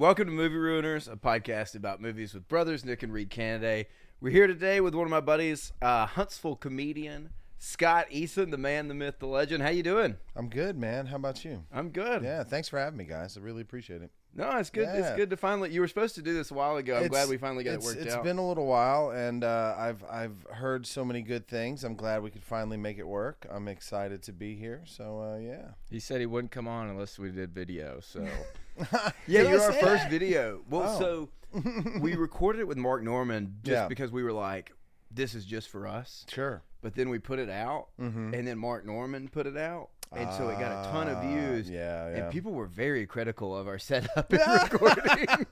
Welcome to Movie Ruiners, a podcast about movies with brothers Nick and Reed Canaday. We're here today with one of my buddies, uh, Huntsville comedian Scott Eason, the man, the myth, the legend. How you doing? I'm good, man. How about you? I'm good. Yeah, thanks for having me, guys. I really appreciate it. No, it's good. It's good to finally. You were supposed to do this a while ago. I'm It's- glad we finally got it it's, worked It's out. It's been a little while, and uh, I've I've heard so many good things. I'm glad we could finally make it work. I'm excited to be here. So uh, yeah. He said he wouldn't come on unless we did video. So yeah, you're our first that? video. Well, Oh. so we recorded it with Mark Normand just Yeah. because we were like, this is just for us. Sure. But then we put it out, Mm-hmm. and then Mark Normand put it out, and so it got a ton of Ah, views. Yeah, yeah. And people were very critical of our setup and recording.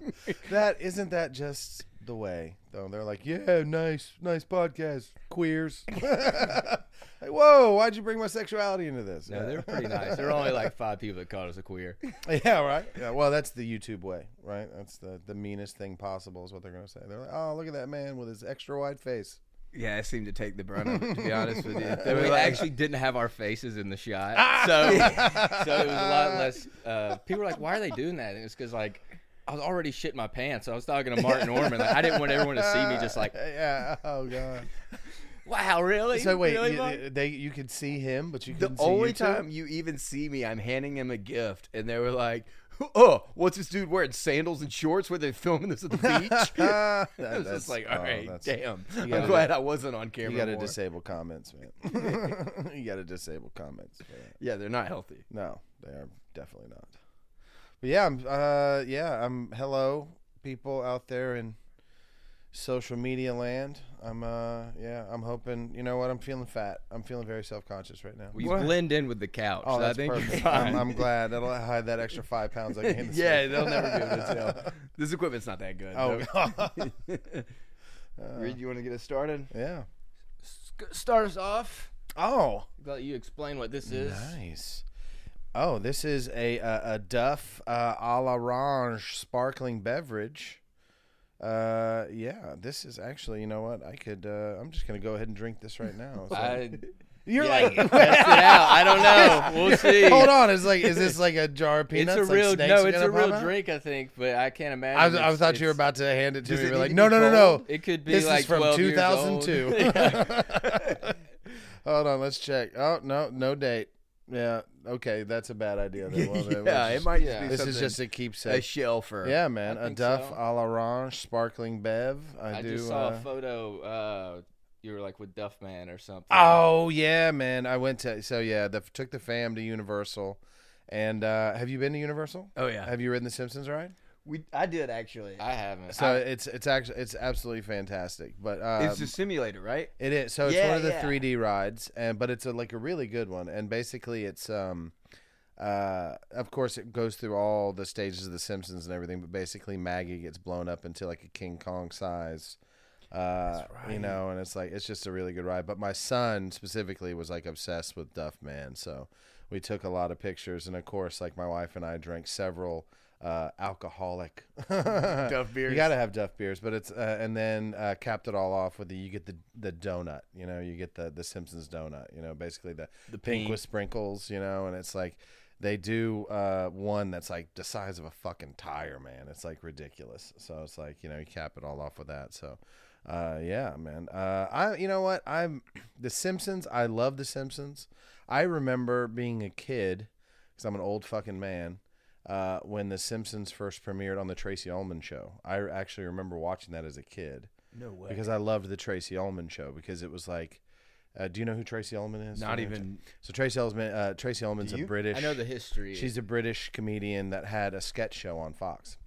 that isn't that just the way though. They're like, yeah, nice, nice podcast, queers. like, whoa, why'd you bring my sexuality into this? no, they're pretty nice. There were only like five people that called us a queer. Yeah, right. Yeah, well, that's the YouTube way, right? That's the the meanest thing possible is what they're gonna say. They're like, oh, look at that man with his extra wide face. yeah, I seemed to take the brunt of it, to be honest with you. We like, actually didn't have our faces in the shot, so so it was a lot less. Uh, people were like, "Why are they doing that?" And it's because like I was already shitting my pants. I was talking to Martin Norman. Like, I didn't want everyone to see me just like, yeah. Oh god. "Wow, really?" So wait, Really, you, Mike?" they you could see him, but you the couldn't see only you two? time you even see me, I'm handing him a gift, and they were like, "Oh, what's this dude wearing sandals and shorts? Were they filming this at the beach?" Ah, I was that's- just like, "All oh, right, damn. I'm gotta glad I wasn't on camera." You got to disable comments, man. you got to disable comments. For that. Yeah, they're not healthy. No, they are definitely not. But yeah, I'm. Uh, yeah, I'm. Hello, people out there in social media land. I'm. Uh, yeah, I'm hoping. You know what? I'm feeling fat. I'm feeling very self conscious right now. Well, you What? blend in with the couch. Oh, so I think perfect. I'm, I'm glad that'll hide that extra five pounds I gained. This yeah, week. they'll never be able to tell. This equipment's not that good. Oh, though. Reed, you want to get us started? yeah. Start us off. Oh, Let you explain what this is. nice. Oh, this is a a, a Duff uh, a l'orange sparkling beverage. Uh, yeah, this is actually. You know what? I could. Uh, I'm just gonna go ahead and drink this right now. So- I, You're yeah, like, test it out. I don't know. We'll see. hold on. Is like, is this like a jar of peanuts? It's a real snakes no. It's a real out? drink, I think, but I can't imagine. I, was, I thought you were about to hand it to me. it You're like, no, no, no, no. It could be This like is from 12 years old. 2002. Hold on, let's check. Oh no, no date. Yeah, okay, that's a bad idea. Then. Well, then yeah, let's it might yeah. just be This is something- just a a keepsake. shelf for Yeah, man, I a think Duff so. a l'orange sparkling bev. I, I do. just saw uh, a photo. Uh, you were like with Duff Man or something. Oh yeah, man. I went to so yeah. The, took the fam to Universal, and uh, have you been to Universal? Oh yeah, Have you ridden the Simpsons ride? We I did actually. I haven't. So it's it's actually it's absolutely fantastic. But uh, it's a simulator, right? It is. So it's Yeah, one of the yeah. 3D rides, and but it's a, like a really good one. And basically, it's um, uh, of course, it goes through all the stages of The Simpsons and everything. But basically, Maggie gets blown up into like a King Kong size. Uh, you know, and it's like it's just a really good ride. But my son specifically was like obsessed with Duff Man, so we took a lot of pictures, and of course, like my wife and I drank several uh, alcoholic Duff beers. You got to have Duff beers, but it's uh, and then uh, capped it all off with the you get the the donut. You know, you get the the Simpsons donut. You know, basically the The pink pink. with sprinkles. You know, and it's like they do uh, one that's like the size of a fucking tire, man. It's like ridiculous. So it's like you know you cap it all off with that. So. Uh, yeah, man. Uh, I, you know what? I'm the Simpsons. I love the Simpsons. I remember being a kid because I'm an old fucking man. Uh, when the Simpsons first premiered on the Tracey Ullman show, I actually remember watching that as a kid No way. because I loved the Tracey Ullman show because it was like, uh, do you know who Tracey Ullman is? not Do you know- even. So Tracey Ullman, uh, Tracey Ullman's a? British. I know the history. She's a British comedian that had a sketch show on Fox.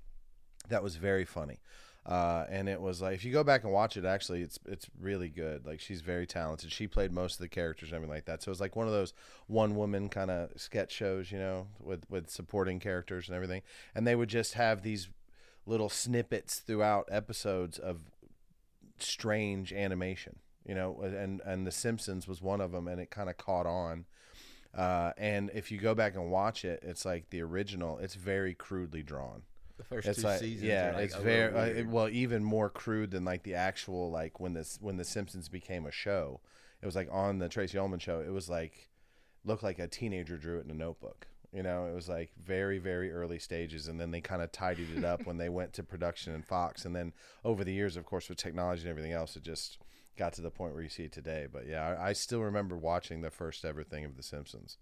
That was very funny. Uh, and it was like if you go back and watch it, actually, it's it's really good. Like she's very talented. She played most of the characters and everything like that. So it was like one of those one woman kind of sketch shows, you know, with with supporting characters and everything. And they would just have these little snippets throughout episodes of strange animation, you know. And and The Simpsons was one of them, and it kind of caught on. Uh, and if you go back and watch it, it's like the original. It's very crudely drawn. The first It's two like seasons. yeah, like it's very uh, well even more crude than like the actual like when this when the Simpsons became a show. It was like on the Tracey Ullman show. It was like looked like a teenager drew it in a notebook. You know, it was like very, very early stages, and then they kind of tidied it up when they went to production in Fox, and then over the years, of course, with technology and everything else, it just got to the point where you see it today. But yeah, I, I still remember watching the first ever thing of The Simpsons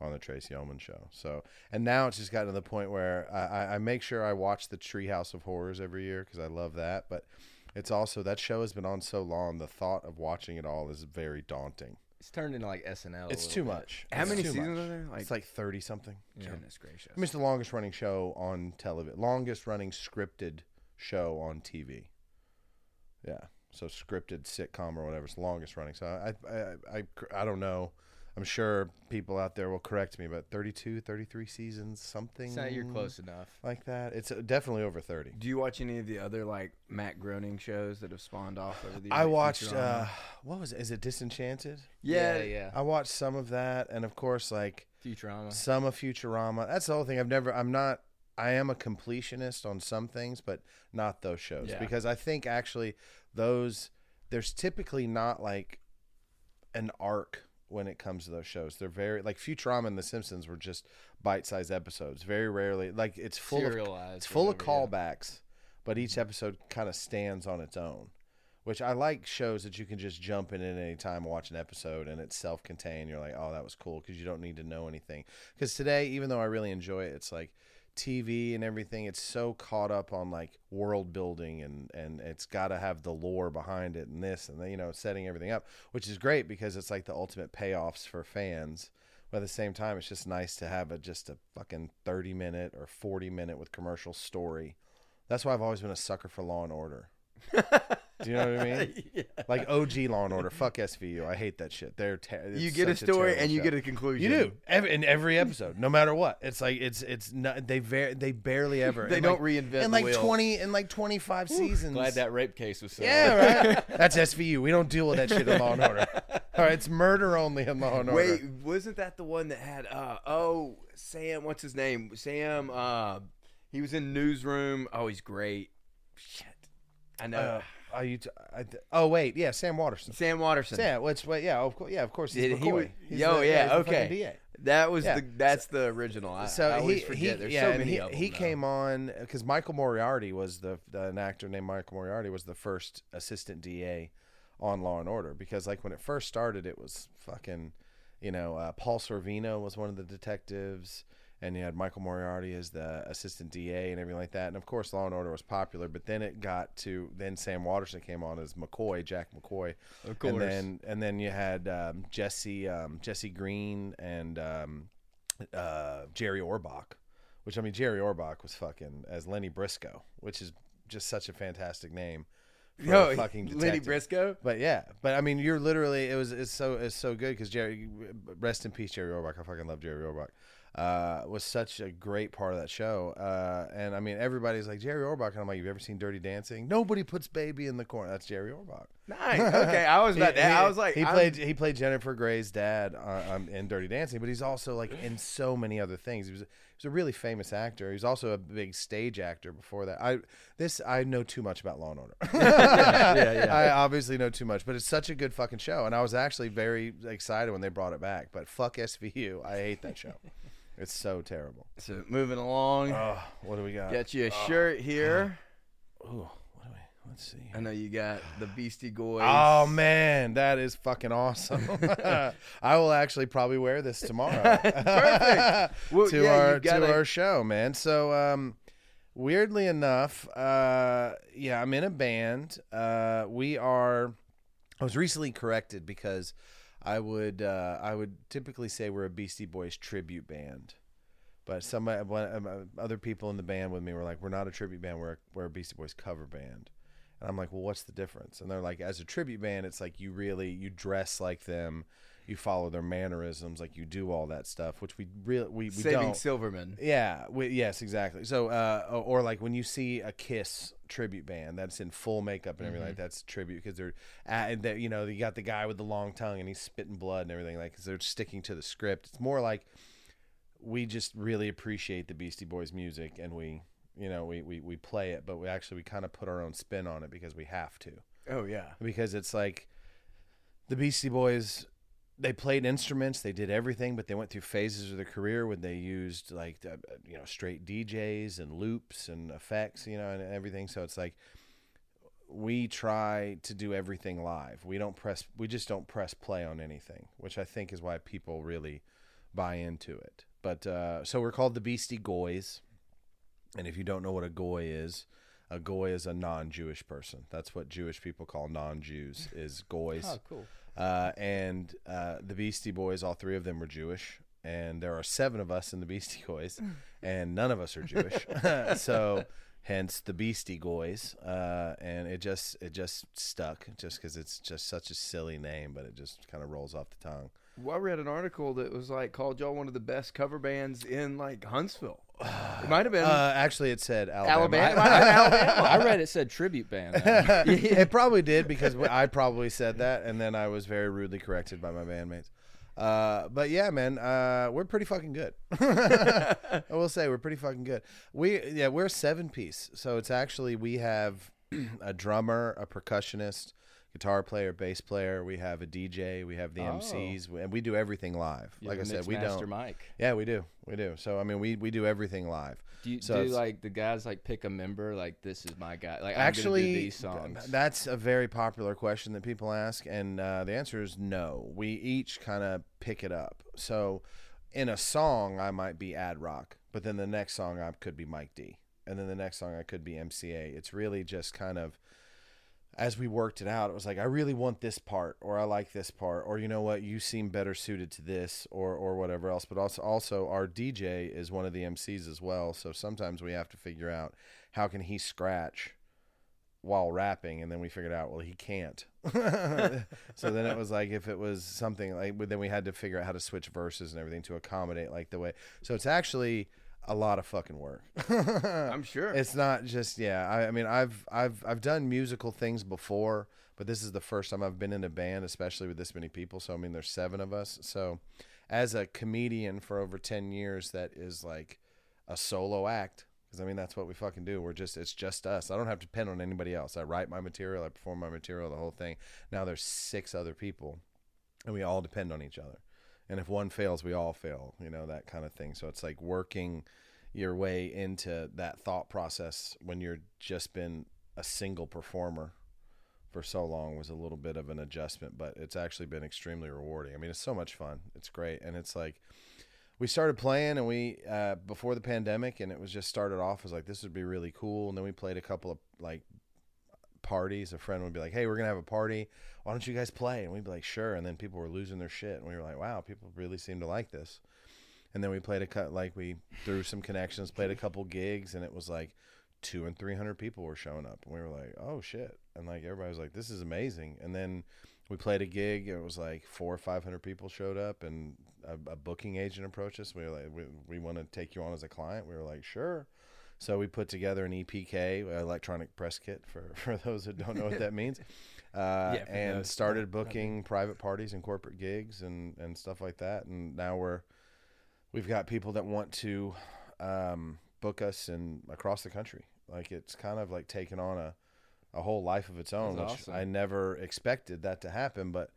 on the Tracey Ullman show. So, and now it's just gotten to the point where I, I make sure I watch the Treehouse of Horrors every year because I love that. But it's also that show has been on so long, the thought of watching it all is very daunting. It's turned into like SNL. a It's too bit. much. How It's many seasons much. are there? Like, It's like thirty something. goodness gracious. I mean, it's the longest running show on television, longest running scripted show on TV. Yeah, so scripted sitcom or whatever. It's the longest running. So I, I, I, I don't know. I'm sure people out there will correct me, but 32, 33 seasons, something. It's not, you're close enough. Like that. It's uh, definitely over 30. Do you watch any of the other like Matt Groening shows that have spawned off over the years? I watched. Uh, what was it? Is it Disenchanted? yeah, yeah, yeah. I watched some of that, and of course, like Futurama. some of Futurama. That's the whole thing. I've never. I'm not. I am a completionist on some things, but not those shows Yeah. because I think actually those there's typically not like an arc when it comes to those shows. They're very like Futurama and The Simpsons were just bite-sized episodes. Very rarely like it's full of it's full of whatever, callbacks, but each episode kind of stands on its own. Which I like shows that you can just jump in at any time, watch an episode, and it's self-contained. You're like, oh, that was cool because you don't need to know anything. Because today, even though I really enjoy it, it's like TV and everything. It's so caught up on like world building and and it's got to have the lore behind it and this and the, you know setting everything up, which is great because it's like the ultimate payoffs for fans. But at the same time, it's just nice to have a just a fucking thirty minute or forty minute with commercial story. That's why I've always been a sucker for Law and Order. Do you know what I mean? yeah. Like OG Law and Order. Fuck SVU. I hate that shit. They're ter- You get a story terrible and you show. get a conclusion. You do every, in every episode, no matter what. It's like it's it's not, they ver- they barely ever They don't like, reinvent in the like wheel. twenty in like twenty five seasons. Glad that rape case was settled. yeah, right. That's SVU. We don't deal with that shit in Law and Order. All right, it's murder only in Law and Order. Wait, wasn't that the one that had uh oh Sam? What's his name? Sam. Uh, he was in Newsroom. Oh, he's great. Shit, I know. Uh, are you? T- I th- oh wait, yeah, Sam Waterston. Sam Waterston. Sam, what's wait, yeah, of course, yeah, of course. He's Did he McCoy. He's Yo, the- yeah, he's the fucking okay. DA. That was Yeah. the that's the original. I, so I always he, forget. he There's yeah, so and many he, of them. he came on because Michael Moriarty was the, the an actor named Michael Moriarty was the first assistant DA on Law and Order because like when it first started it was fucking you know uh, Paul Sorvino was one of the detectives and you had Michael Moriarty as the assistant DA and everything like that and of course Law and Order was popular but then it got to then Sam Waterston came on as McCoy Jack McCoy Of course. and then and then you had um, Jesse um, Jesse Green and um, uh, Jerry Orbach, which I mean Jerry Orbach was fucking as Lenny Briscoe, which is just such a fantastic name. Yo, a fucking Lenny. Briscoe. But yeah, but I mean, you're literally it was it's so it's so good because Jerry, rest in peace, Jerry Orbach. I fucking love Jerry Orbach. Uh, was such a great part of that show. Uh, and I mean, everybody's like Jerry Orbach, and I'm like, you've ever seen Dirty Dancing? Nobody puts baby in the corner. That's Jerry Orbach. Nice. Okay, I was about He- that. I was like, he I'm- played he played Jennifer Grey's dad uh, um, in Dirty Dancing, but he's also like in so many other things. He was he was a really famous actor. He was also a big stage actor before that. I this I know too much about Law and Order. yeah, yeah. I obviously know too much, but it's such a good fucking show, and I was actually very excited when they brought it back. But fuck SVU, I hate that show. It's so terrible. So moving along, Oh, what do we got? got you a shirt here. Ooh, what do we? Let's see. I know you got the Beastie Boys. Oh man, that is fucking awesome. I will actually probably wear this tomorrow. Perfect. Well, to yeah, our gotta- to our show, man. So um weirdly enough, uh yeah, I'm in a band. Uh we are I was recently corrected because I would uh I would typically say we're a Beastie Boys tribute band. But some uh, one- um, uh, other people in the band with me were like, "We're not a tribute band. We're we're a Beastie Boys cover band." And I'm like, well, what's the difference? And they're like, as a tribute band, it's like you really you dress like them, you follow their mannerisms, like you do all that stuff, which we really we, we Saving don't. Silverman. Yeah, we, yes, exactly. So, uh, or, or like when you see a Kiss tribute band that's in full makeup and everything, like that's tribute because they're, and that you know, you got the guy with the long tongue and he's spitting blood and everything, like because they're sticking to the script. It's more like we just really appreciate the Beastie Boys music and we, you know, we we, we play it, but we actually we kind of put our own spin on it because we have to Oh yeah. because it's like the Beastie Boys they played instruments, they did everything, but they went through phases of their career when they used like uh, you know straight DJs and loops and effects, you know, and everything. So it's like we try to do everything live. We don't press we just don't press play on anything, which I think is why people really buy into it. But uh, so we're called the Beastie Goys. And if you don't know what a goy is, a goy is a non-Jewish person. That's what Jewish people call non-Jews is goys. Oh, cool. Uh, and uh, the Beastie Boys, all three of them were Jewish, and there are seven of us in the Beastie Boys, and none of us are Jewish. so, hence the Beastie Boys, uh, and it just it just stuck, just because it's just such a silly name, but it just kind of rolls off the tongue. Well, I read an article that was like called y'all one of the best cover bands in like Huntsville. It might have been Uh, actually, it said Alabama. Alabama. It might have been Alabama. I read it said tribute band. it probably did because I probably said that, and then I was very rudely corrected by my bandmates. Uh, but yeah, man, uh, we're pretty fucking good. I will say we're pretty fucking good. We yeah, we're a seven piece, so it's actually we have a drummer, a percussionist, guitar player, bass player. We have a DJ. We have the Oh. MCs, and we do everything live. You like I said, we don't. Mike. Yeah, we do. We do. So I mean, we we do everything live. Do you So do like the guys like pick a member? Like this is my guy. Like Actually, these songs. that's a very popular question that people ask, and uh, the answer is no. We each kind of pick it up. So, in a song, I might be Ad Rock, but then the next song I could be Mike D, and then the next song I could be MCA. It's really just kind of as we worked it out, it was like I really want this part, or I like this part, or you know what, you seem better suited to this, or or whatever else. But also, also our DJ is one of the MCs as well, so sometimes we have to figure out how can he scratch while rapping, and then we figured out well he can't. so then it was like if it was something like, then we had to figure out how to switch verses and everything to accommodate like the way. So it's actually a lot of fucking work. I'm sure. It's not just yeah. I, I mean, I've I've I've done musical things before, but this is the first time I've been in a band, especially with this many people. So I mean, there's seven of us. So as a comedian for over ten years, that is like a solo act. Because I mean, that's what we fucking do. We're just it's just us. I don't have to depend on anybody else. I write my material, I perform my material, the whole thing. Now there's six other people, and we all depend on each other. And if one fails, we all fail. You know that kind of thing. So it's like working your way into that thought process when you're just been a single performer for so long was a little bit of an adjustment, but it's actually been extremely rewarding. I mean, it's so much fun. It's great, and it's like we started playing and we uh, before the pandemic, and it was just started off as like this would be really cool, and then we played a couple of like parties. A friend would be like, "Hey, we're gonna have a party. Why don't you guys play?" And we'd be like, "Sure." And then people were losing their shit, and we were like, "Wow, people really seem to like this." And then we played a cut like we threw some connections, played a couple gigs, and it was like two and three hundred people were showing up, and we were like, "Oh shit!" And like everybody was like, "This is amazing." And then we played a gig, it was like four or five hundred people showed up, and a, a booking agent approached us. We were like, "We, we want to take you on as a client." We were like, "Sure." So we put together an EPK, electronic press kit, for for those that don't know what that means, uh, Yeah, and those- started booking private parties and corporate gigs and and stuff like that. And now we're we've got people that want to um, book us in across the country. Like it's kind of like taking on a a whole life of its own, That's which awesome. I never expected that to happen. But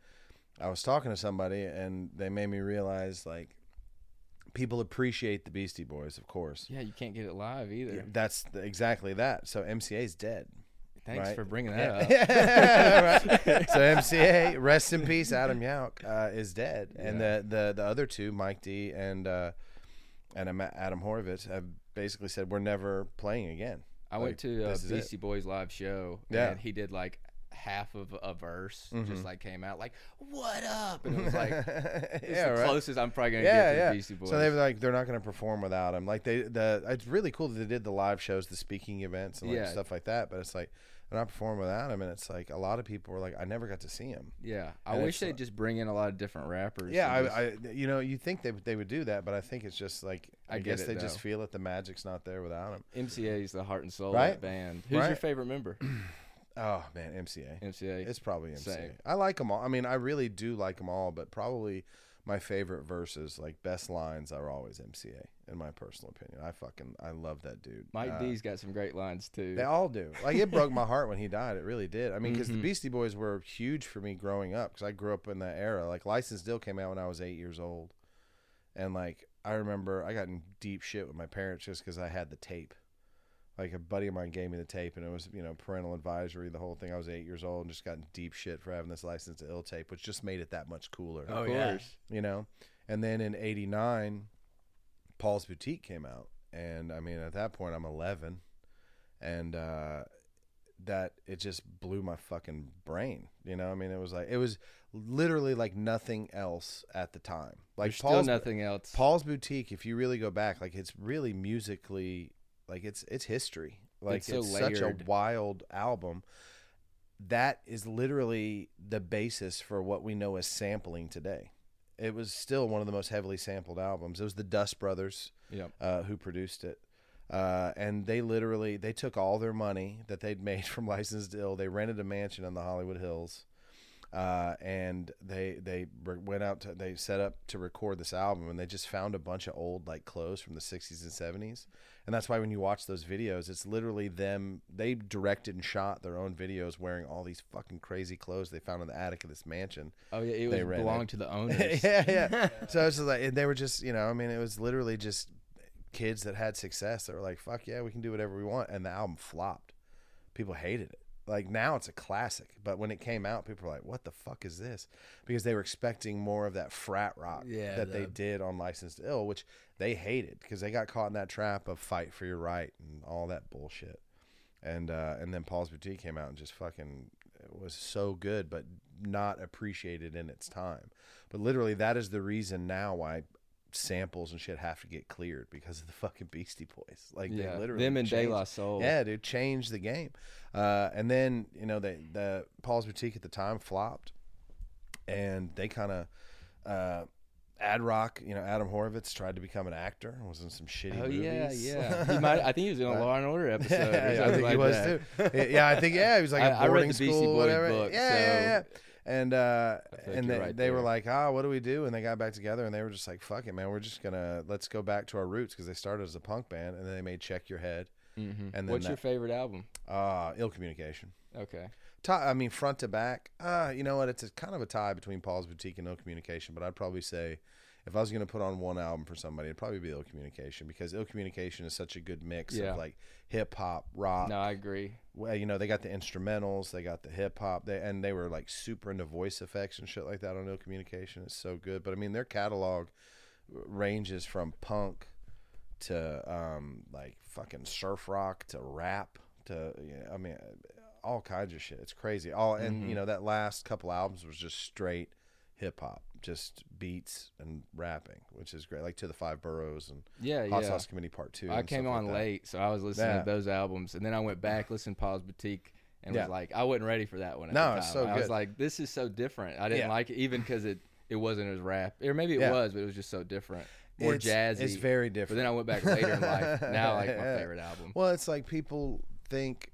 I was talking to somebody and they made me realize like people appreciate the Beastie Boys, of course. yeah, you can't get it live either. That's the, exactly that. So MCA is dead. Thanks right? for bringing that up. Right. So MCA, rest in peace, Adam Yauch, uh, is dead, and the, the the other two, Mike D and uh, and Adam Horovitz, have basically said we're never playing again. I Like, went to a is it. Beastie Boys live show, Yeah. and he did like half of a verse, Mhm. just like came out like "What up?" and it was like it's yeah, the right. closest I'm probably gonna Yeah, get to yeah. the Beastie Boys. So they were like, they're not going to perform without him. Like they, the it's really cool that they did the live shows, the speaking events, and like Yeah. stuff like that. But it's like they're not performing without him, and it's like a lot of people were like, I never got to see him. yeah, I and wish they'd like- just bring in a lot of different rappers. Yeah, just- I, I, you know, you think they they would do that, but I think it's just like I, I guess it, they just feel that the magic's not there without him. MCA is the heart and soul Right? band. Who's your favorite member? Oh man, MCA. MCA. It's probably MCA. Same. I like them all. I mean, I really do like them all, but probably my favorite verses, like best lines, are always MCA. In my personal opinion, I fucking I love that dude. Mike Uh, D's got some great lines too. They all do. Like it broke my heart when he died. It really did. I mean, because the Mhm. Beastie Boys were huge for me growing up. Because I grew up in that era. Like Licensed Ill came out when I was eight years old, and like I remember I got in deep shit with my parents just because I had the tape. Like a buddy of mine gave me the tape, and it was you know parental advisory, the whole thing. I was eight years old and just got in deep shit for having this License to Ill tape, which just made it that much cooler. Oh, yeah. you know. And then in '89, Paul's Boutique came out, and I mean, at that point, I'm 11, and uh, that it just blew my fucking brain. You know, I mean, it was like it was literally like nothing else at the time. Like There's still Paul's nothing else. Paul's Boutique, if you really go back, like it's really musically, like it's it's history. Like It's so it's such a wild album. That is literally the basis for what we know as sampling today. It was still one of the most heavily sampled albums. It was the Dust Brothers Yep. uh, who produced it. Uh, and they literally they took all their money that they'd made from licensed ill. They rented a mansion in the Hollywood Hills, uh, and they they re- went out to they set up to record this album, and they just found a bunch of old like clothes from the '60s and '70s, and that's why when you watch those videos, it's literally them. They directed and shot their own videos wearing all these fucking crazy clothes they found in the attic of this mansion. Oh yeah, it They was belonged to the owners. yeah, yeah. So it's just like and they were just, you know, I mean, it was literally just kids that had success that were like, "Fuck yeah, we can do whatever we want," and the album flopped. People hated it. Like now, it's a classic, but when it came out, people were like, "What the fuck is this?" Because they were expecting more of that frat rock Yeah, that they did on Licensed Ill, which they hated because they got caught in that trap of fight for your right and all that bullshit. And uh, and then Paul's Boutique came out and just fucking it was so good, but not appreciated in its time. But literally, that is the reason now why samples and shit have to get cleared because of the fucking Beastie Boys. Like yeah. they literally Them and De changed- La Soul. yeah, dude, changed the game. Uh, and then you know they the Paul's Boutique at the time flopped, and they kind of uh, Ad Rock, you know, Adam Horovitz tried to become an actor. Was in some shitty Oh movies. yeah, yeah. He might. I think he was in a Law and Order episode. yeah, I think like he was that. too. Yeah, I think yeah, he was like I- a I read boarding the Beastie school, Boys whatever. book, yeah, yeah, yeah. And uh, I feel like and they, right they were like, ah, what do we do? And they got back together, and they were just like, fuck it, man, we're just gonna let's go back to our roots because they started as a punk band, and then they made Check Your Head, Mhm. And then What's your favorite album? uh, Ill Communication. Okay. Tie, I mean, front to back. Uh, you know what? It's a kind of a tie between Paul's Boutique and Ill Communication, but I'd probably say if I was going to put on one album for somebody, it'd probably be Ill Communication because Ill Communication is such a good mix Yeah. of like hip hop, rock. No, I agree. Well, you know, they got the instrumentals, they got the hip hop, they and they were like super into voice effects and shit like that on Ill Communication. It's so good. But I mean, their catalog ranges from punk to um like fucking surf rock to rap to yeah, I mean all kinds of shit. It's crazy. All and Mhm. you know that last couple albums was just straight hip hop, just beats and rapping, which is great. Like to the Five Boroughs and Yeah, Hot yeah. Sauce Committee Part Two. I came on like late, so I was listening Yeah. to those albums, and then I went back, listened to Paul's Boutique, and Yeah. was like, I wasn't ready for that one. No, it's so I was like, this is so different. I didn't like it, even because it it wasn't as rap, or maybe it was, but it was just so different, more It's- jazzy. It's very different. But then I went back later in life. Now, I like my favorite album. Well, it's like people think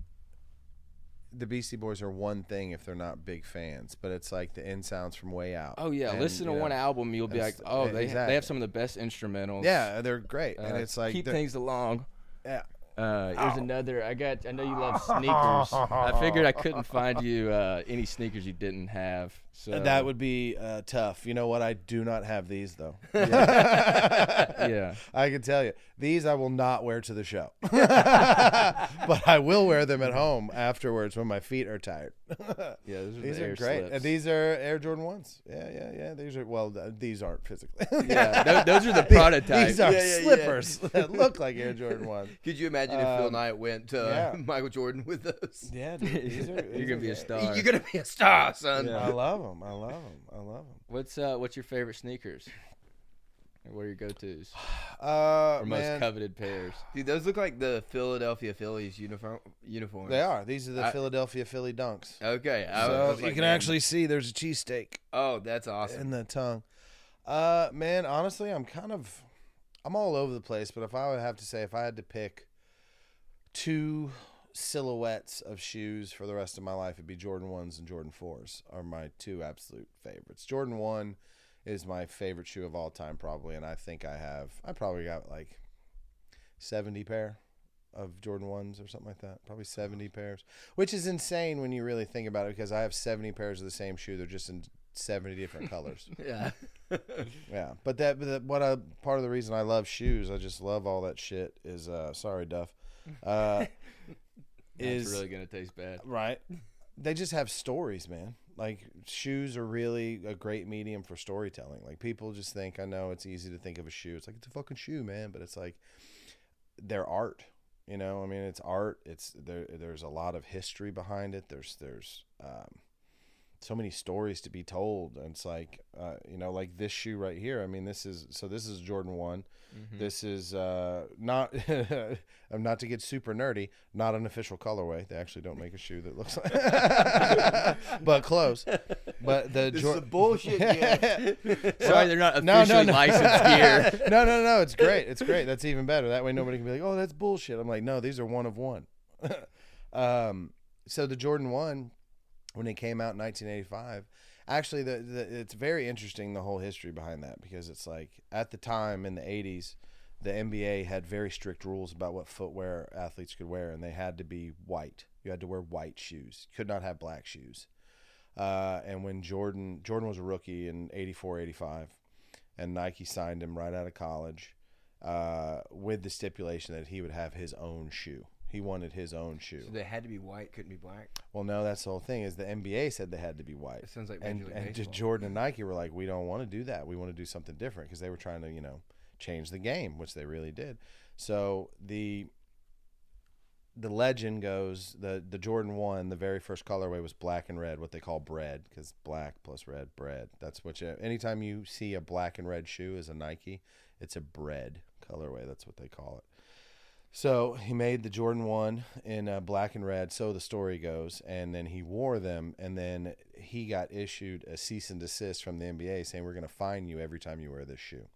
the Beastie Boys are one thing if they're not big fans, but it's like the end sounds from way out. Oh yeah, And, listen to know, one album, you'll be like, oh, they exactly. they have some of the best instrumentals. Yeah, they're great, Uh, and it's like keep things along. Yeah. Uh, here's another. I got. I know you love sneakers. I figured I couldn't find you uh, any sneakers you didn't have. So That would be uh, tough. You know what? I do not have these though. yeah. I can tell you these I will not wear to the show, but I will wear them at home afterwards when my feet are tired. Yeah, those are these the are Air great. Slips. And these are Air Jordan ones. Yeah, yeah, yeah. These are well. th- These aren't physically. yeah, tho- those are the prototypes. These are Yeah, yeah, yeah. slippers that look like Air Jordan ones. Could you imagine if Phil Um, Knight went to yeah. Michael Jordan with those? Yeah, dude. These are, You're gonna be a star. You're gonna be a star, son. Yeah. I love them. I love them. I love them. What's uh What's your favorite sneakers? Or what are your go tos Uh, or most man, coveted pairs? Dude, those look like the Philadelphia Phillies uniform uniforms. they are. These are the I- Philadelphia Philly dunks. Okay. I So was you like, can man, actually see there's a cheesesteak Oh, that's awesome. in the tongue. Uh, man, honestly, I'm kind of, I'm all over the place. But if I would have to say, if I had to pick two silhouettes of shoes for the rest of my life, it'd be Jordan ones and Jordan fours are my two absolute favorites. Jordan one is my favorite shoe of all time, probably. And I think I have, I probably got like 70 pair of Jordan 1s or something like that. Probably 70 pairs, which is insane when you really think about it because I have 70 pairs of the same shoe. They're just in 70 different colors. Yeah. Yeah, but that, but what I part of the reason I love shoes, I just love all that shit. Is uh, sorry, Duff. Uh, It's is really gonna taste bad. right. They just have stories, man. Like shoes are really a great medium for storytelling. Like people just think, I know it's easy to think of a shoe. It's like it's a fucking shoe, man, but it's like they're art. You know, I mean, it's art. It's there. There's a lot of history behind it. There's there's um, so many stories to be told. And it's like, uh, you know, like this shoe right here. I mean, this is so this is Jordan one. This is uh, not. I'm not to get super nerdy. Not an official colorway. They actually don't make a shoe that looks like, but close. But the This Jor- is a bullshit gift. Sorry, they're not no, officially no, no. licensed gear. no, no, no. It's great. It's great. That's even better. That way nobody can be like, "Oh, that's bullshit." I'm like, "No, these are one of one." um, so the Jordan One, when it came out in 1985, actually, the, the it's very interesting the whole history behind that because it's like at the time in the 80s, the NBA had very strict rules about what footwear athletes could wear, and they had to be white. You had to wear white shoes. You could not have black shoes. Uh, and when Jordan Jordan was a rookie in 84, 85, and Nike signed him right out of college uh, with the stipulation that he would have his own shoe. He wanted his own shoe. So they had to be white, couldn't be black. Well, no, that's the whole thing. Is the NBA said they had to be white, It sounds like and League and Baseball. Jordan and Nike were like, we don't want to do that. We want to do something different because they were trying to, you know, change the game, which they really did. So the the legend goes the the Jordan one, the very first colorway was black and red, what they call bread, because black plus red, bread. That's what you. Anytime you see a black and red shoe as a Nike, it's a bread colorway. That's what they call it. So he made the Jordan one in uh, black and red, so the story goes, and then he wore them, and then he got issued a cease and desist from the NBA saying we're going to fine you every time you wear this shoe.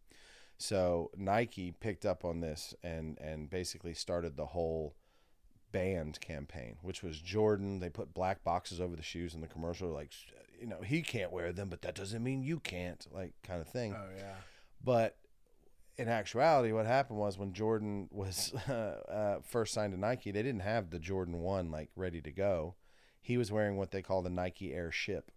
So Nike picked up on this and and basically started the whole banned campaign, which was Jordan. They put black boxes over the shoes in the commercial, like you know he can't wear them, but that doesn't mean you can't, like kind of thing. Oh yeah. But in actuality, what happened was when Jordan was uh, uh, first signed to Nike, they didn't have the Jordan One like ready to go. He was wearing what they call the Nike Air Ship.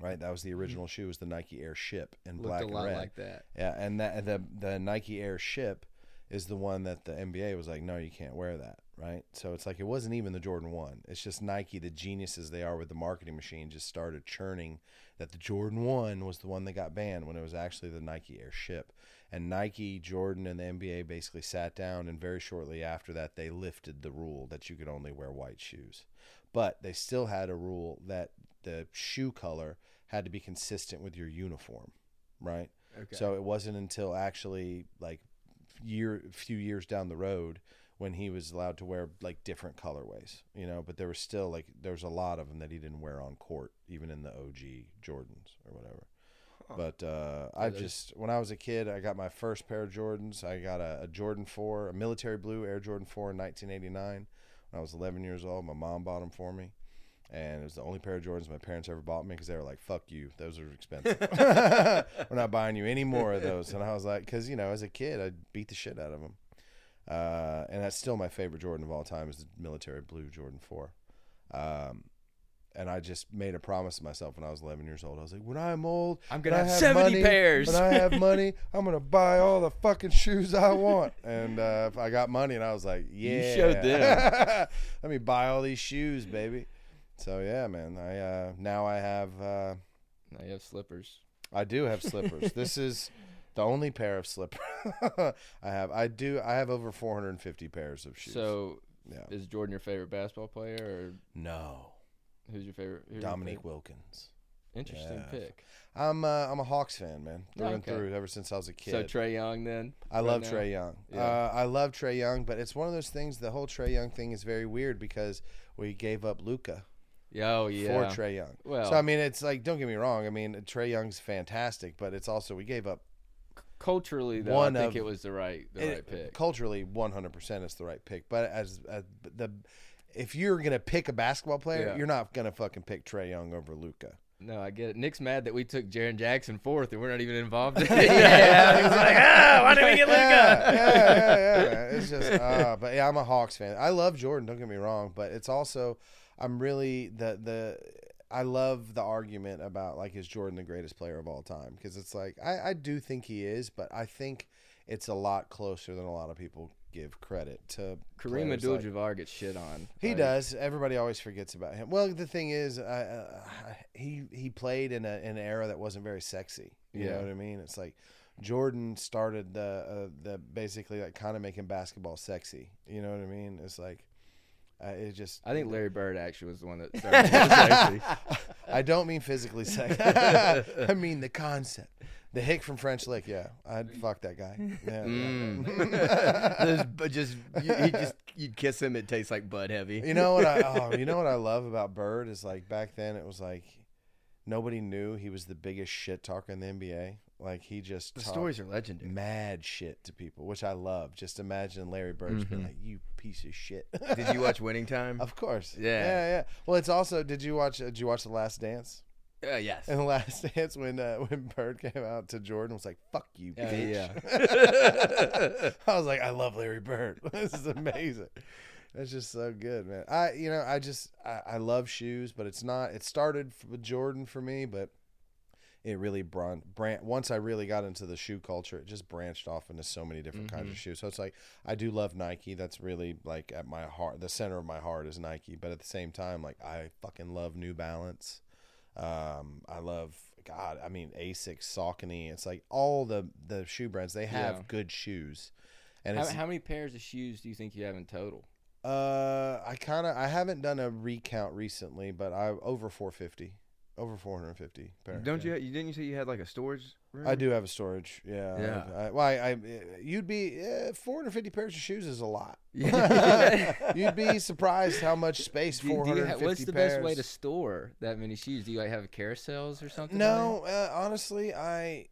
Right, that was the original shoe. Was the Nike Air Ship in Looked black a and lot red. like that. Yeah, and that the the Nike Air Ship is the one that the NBA was like, no, you can't wear that, right? So it's like it wasn't even the Jordan One. It's just Nike, the geniuses they are with the marketing machine, just started churning that the Jordan One was the one that got banned when it was actually the Nike Air Ship. And Nike, Jordan, and the NBA basically sat down, and very shortly after that, they lifted the rule that you could only wear white shoes. But they still had a rule that the shoe color had to be consistent with your uniform, right? Okay. So it wasn't until actually like year few years down the road when he was allowed to wear like different colorways, you know, but there was still like there was a lot of them that he didn't wear on court even in the OG Jordans or whatever. But uh, I just when I was a kid, I got my first pair of Jordans. I got a, a Jordan Four, a military blue Air Jordan Four in 1989. When I was 11 years old, my mom bought them for me, and it was the only pair of Jordans my parents ever bought me because they were like, "Fuck you, those are expensive. We're not buying you any more of those." And I was like, because you know, as a kid, I beat the shit out of them, uh, and that's still my favorite Jordan of all time is the military blue Jordan Four. Um, and I just made a promise to myself when I was 11 years old. I was like, when I'm old, I'm gonna I have 70 money, pairs. When I have money, I'm gonna buy all the fucking shoes I want. And uh, I got money, and I was like, yeah, you showed them. Let me buy all these shoes, baby. So yeah, man. I uh, now I have uh, Now you have slippers. I do have slippers. this is the only pair of slippers I have. I do. I have over 450 pairs of shoes. So yeah, is Jordan your favorite basketball player, or no, who's your favorite? who's your Dominique favorite? Wilkins. Interesting Yeah. pick. I'm uh, I'm a Hawks fan, man, through and Okay. through. Ever since I was a kid. So Trae Young, then I right love? Trae Young. Yeah. Uh, I love Trae Young, but it's one of those things. The whole Trae Young thing is very weird because we gave up Luka Oh yeah. for Trae Young. Well, so I mean, it's like don't get me wrong. I mean, Trae Young's fantastic, but it's also we gave up culturally, though, one I think of- it was the right, the it- right pick. culturally 100 percent is the right pick. But as, as the if you're gonna pick a basketball player, Yeah. you're not gonna fucking pick Trae Young over Luka. No, I get it. Nick's mad that we took Jaren Jackson fourth and we're not even involved in it. yeah, he was like, ah, why did we get Luka? yeah, yeah, yeah, yeah. It's just, uh, but yeah, I'm a Hawks fan. I love Jordan. Don't get me wrong, but it's also, I'm really the the. I love the argument about like is Jordan the greatest player of all time because it's like I, I do think he is, but I think it's a lot closer than a lot of people give credit to. Kareem players like- Abdul-Jabbar gets shit on. he Like, does. Everybody always forgets about him. Well, the thing is, uh, uh, he he played in, a, in an era that wasn't very sexy. You Yeah. know what I mean? It's like Jordan started the uh, the basically like kind of making basketball sexy. You know what I mean? It's like uh, it just. I think Larry Bird actually was the one that started making it sexy. I don't mean physically sexy. I mean the concept. The hick from French Lick. Yeah, I'd mm. fuck that guy. Yeah. Mm. yeah. There's- but just you, he just you'd kiss him, it tastes like Bud Heavy. You know what I oh, you know what I love about Bird is like back then it was like nobody knew he was the biggest shit talker in the NBA. Like he just the stories are legendary. mad shit to people, which I love. Just imagine Larry Bird just being mm-hmm. like, "You piece of shit." Did you watch Winning Time? Of course. Yeah. Yeah, yeah. Well, it's also. Did you watch? uh, Did you watch The Last Dance? Uh, yes. In The Last Dance, when uh, when Bird came out to Jordan, was like, "Fuck you, Yeah, bitch." I was like, I love Larry Bird. this is amazing. That's just so good, man. I, you know, I just I, I love shoes, but it's not. It started with Jordan for me, but it really bran- bran- once I really got into the shoe culture, it just branched off into so many different kinds of shoes. So it's like I do love Nike. That's really like at my heart, the center of my heart is Nike. But at the same time, like I fucking love New Balance. Um, I love God. I mean Asics, Saucony. It's like all the the shoe brands. They have Yeah. good shoes, and How, it's how many pairs of shoes do you think you have in total? uh, I kind of I haven't done a recount recently, but I over 450, over 450 pairs. Don't yeah. you? You didn't you say you had like a storage room? I do have a storage. Yeah. Yeah. I, I, well, I, I you'd be uh, 450 pairs of shoes is a lot. Yeah. you'd be surprised how much space Do you- do you 450 ha- what's the pairs. best way to store that many shoes? Do you like have carousels or something? No, uh, honestly, I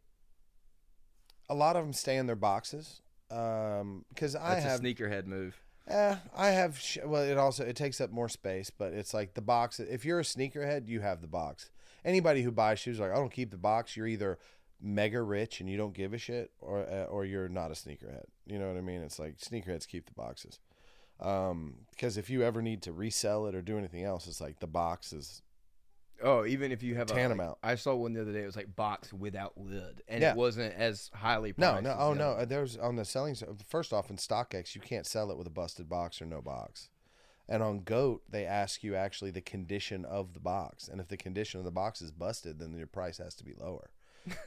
a lot of them stay in their boxes. Um, because there? I That's have a sneakerhead move. Eh, I have. Sh- well, it also it takes up more space, but it's like the box. If you're a sneakerhead, you have the box. Anybody who buys shoes like I don't keep the box. You're either mega rich and you don't give a shit, or uh, or you're not a sneakerhead. You know what I mean? It's like sneakerheads keep the boxes. Um, because if you ever need to resell it or do anything else, it's like the box is Oh, even if you have a Tantamount. like, I saw one the other day. It was like box without lid, and Yeah. it wasn't as highly. no, priced no. Oh no. uh, There's on the selling. First off, in StockX, you can't sell it with a busted box or no box. And on Goat, they ask you actually the condition of the box, and if the condition of the box is busted, then your price has to be lower.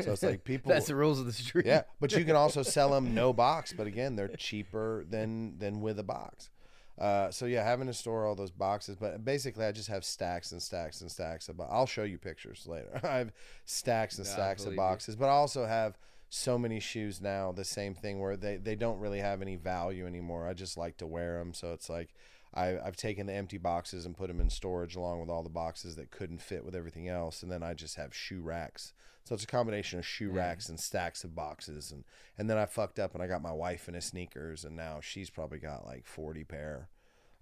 So it's like people. That's the rules of the street. yeah, but you can also sell them no box, but again, they're cheaper than than with a box. Uh, so yeah, having to store all those boxes, but basically, I just have stacks and stacks and stacks of. bo- I'll show you pictures later. I have stacks and I stacks of believe you. boxes, but I also have so many shoes now. The same thing where they they don't really have any value anymore. I just like to wear them, so it's like. I, I've taken the empty boxes and put them in storage along with all the boxes that couldn't fit with everything else, and then I just have shoe racks. So it's a combination of shoe racks and stacks of boxes, and and then I fucked up and I got my wife into sneakers, and now she's probably got like forty pair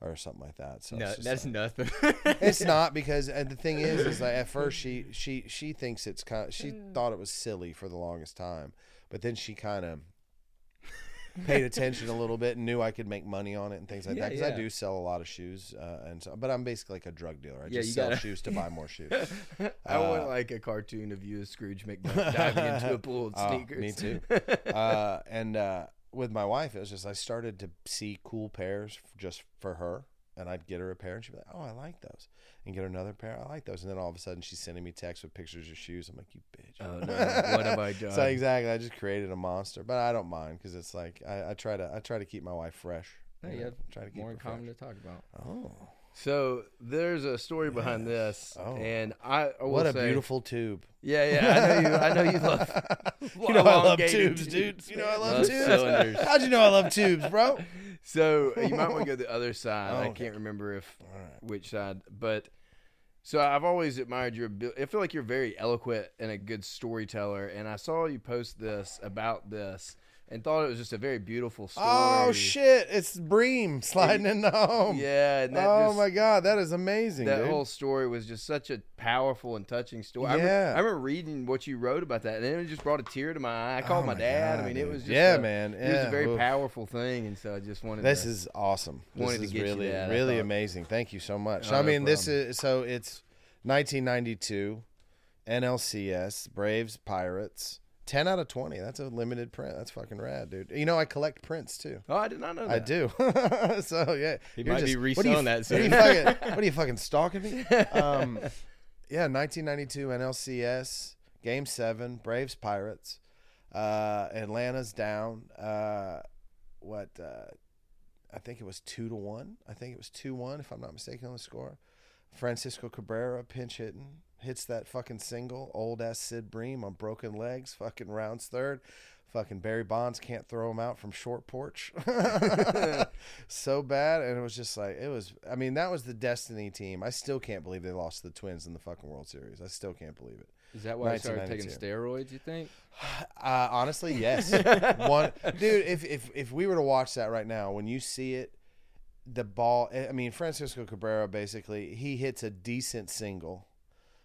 or something like that. So No, that's like- nothing. it's not because and the thing is is like at first she she she thinks it's kind of she mm. thought it was silly for the longest time but then she kind of paid attention a little bit and knew I could make money on it and things like that Yeah, because I do sell a lot of shoes uh, and so, but I'm basically like a drug dealer I Yeah, just sell gotta- shoes to buy more shoes I want Uh, like a cartoon of you as Scrooge McDuck diving into a pool of Oh, sneakers. me too. uh, and uh, with my wife, it was just I started to see cool pairs just for her, and I'd get her a pair, and she'd be like, "Oh, I like those," and get her another pair. I like those, and then all of a sudden she's sending me texts with pictures of shoes. I'm like, "You bitch." Oh no! What have I done? So exactly, I just created a monster, but I don't mind because it's like I, I try to I try to keep my wife fresh. No, you you know, have try to keep More her in common fresh. to talk about. Oh, So there's a story behind this, Oh. and I, I will what a say- beautiful tube! Yeah, yeah. I know you. I know you love. You know I love elongated tubes, dude. You know I love Love tubes. cylinders. How'd you know I love tubes, bro? So you might want to go the other side. Oh, I can't remember if right. which side, but so I've always admired your ability. I feel like you're very eloquent and a good storyteller. And I saw you post this about this and thought it was just a very beautiful oh, story. Oh shit! It's Bream sliding into home. Yeah, Oh just, my god, that is amazing. that dude. whole story was just such a powerful and touching story. I, Yeah. remember, I remember reading what you wrote about that, and then it just brought a tear to my eye. I called Oh my, my dad. God, I mean, it was just Yeah, a- man. It was a very Oof. powerful thing, and so I just wanted. This to, is awesome. This Wanted to is get really, that, really amazing. Thank you so much. Oh, I no mean, this is so it's 1992, NLCS, Braves, Pirates, 10 out of 20. That's a limited print. That's fucking rad, dude. You know, I collect prints too. Oh, I did not know that. I do. so yeah, He might be just- what reselling you- that What are, you soon. fucking, what are you fucking stalking me? Um, yeah, 1992 NLCS Game Seven, Braves Pirates. Uh, Atlanta's down. Uh, what? Uh, I think it was two to one. I think it was two one, if I'm not mistaken on the score. Francisco Cabrera pinch hitting hits that fucking single. Old ass Sid Bream on broken legs. Fucking rounds third. Fucking Barry Bonds can't throw him out from short porch. so bad, and it was just like it was. I mean, that was the Destiny team. I still can't believe they lost to the Twins in the fucking World Series. I still can't believe it. Is that why I started taking steroids? You think? Uh, honestly, yes. One dude, if if if we were to watch that right now, when you see it, the ball. I mean, Francisco Cabrera basically he hits a decent single.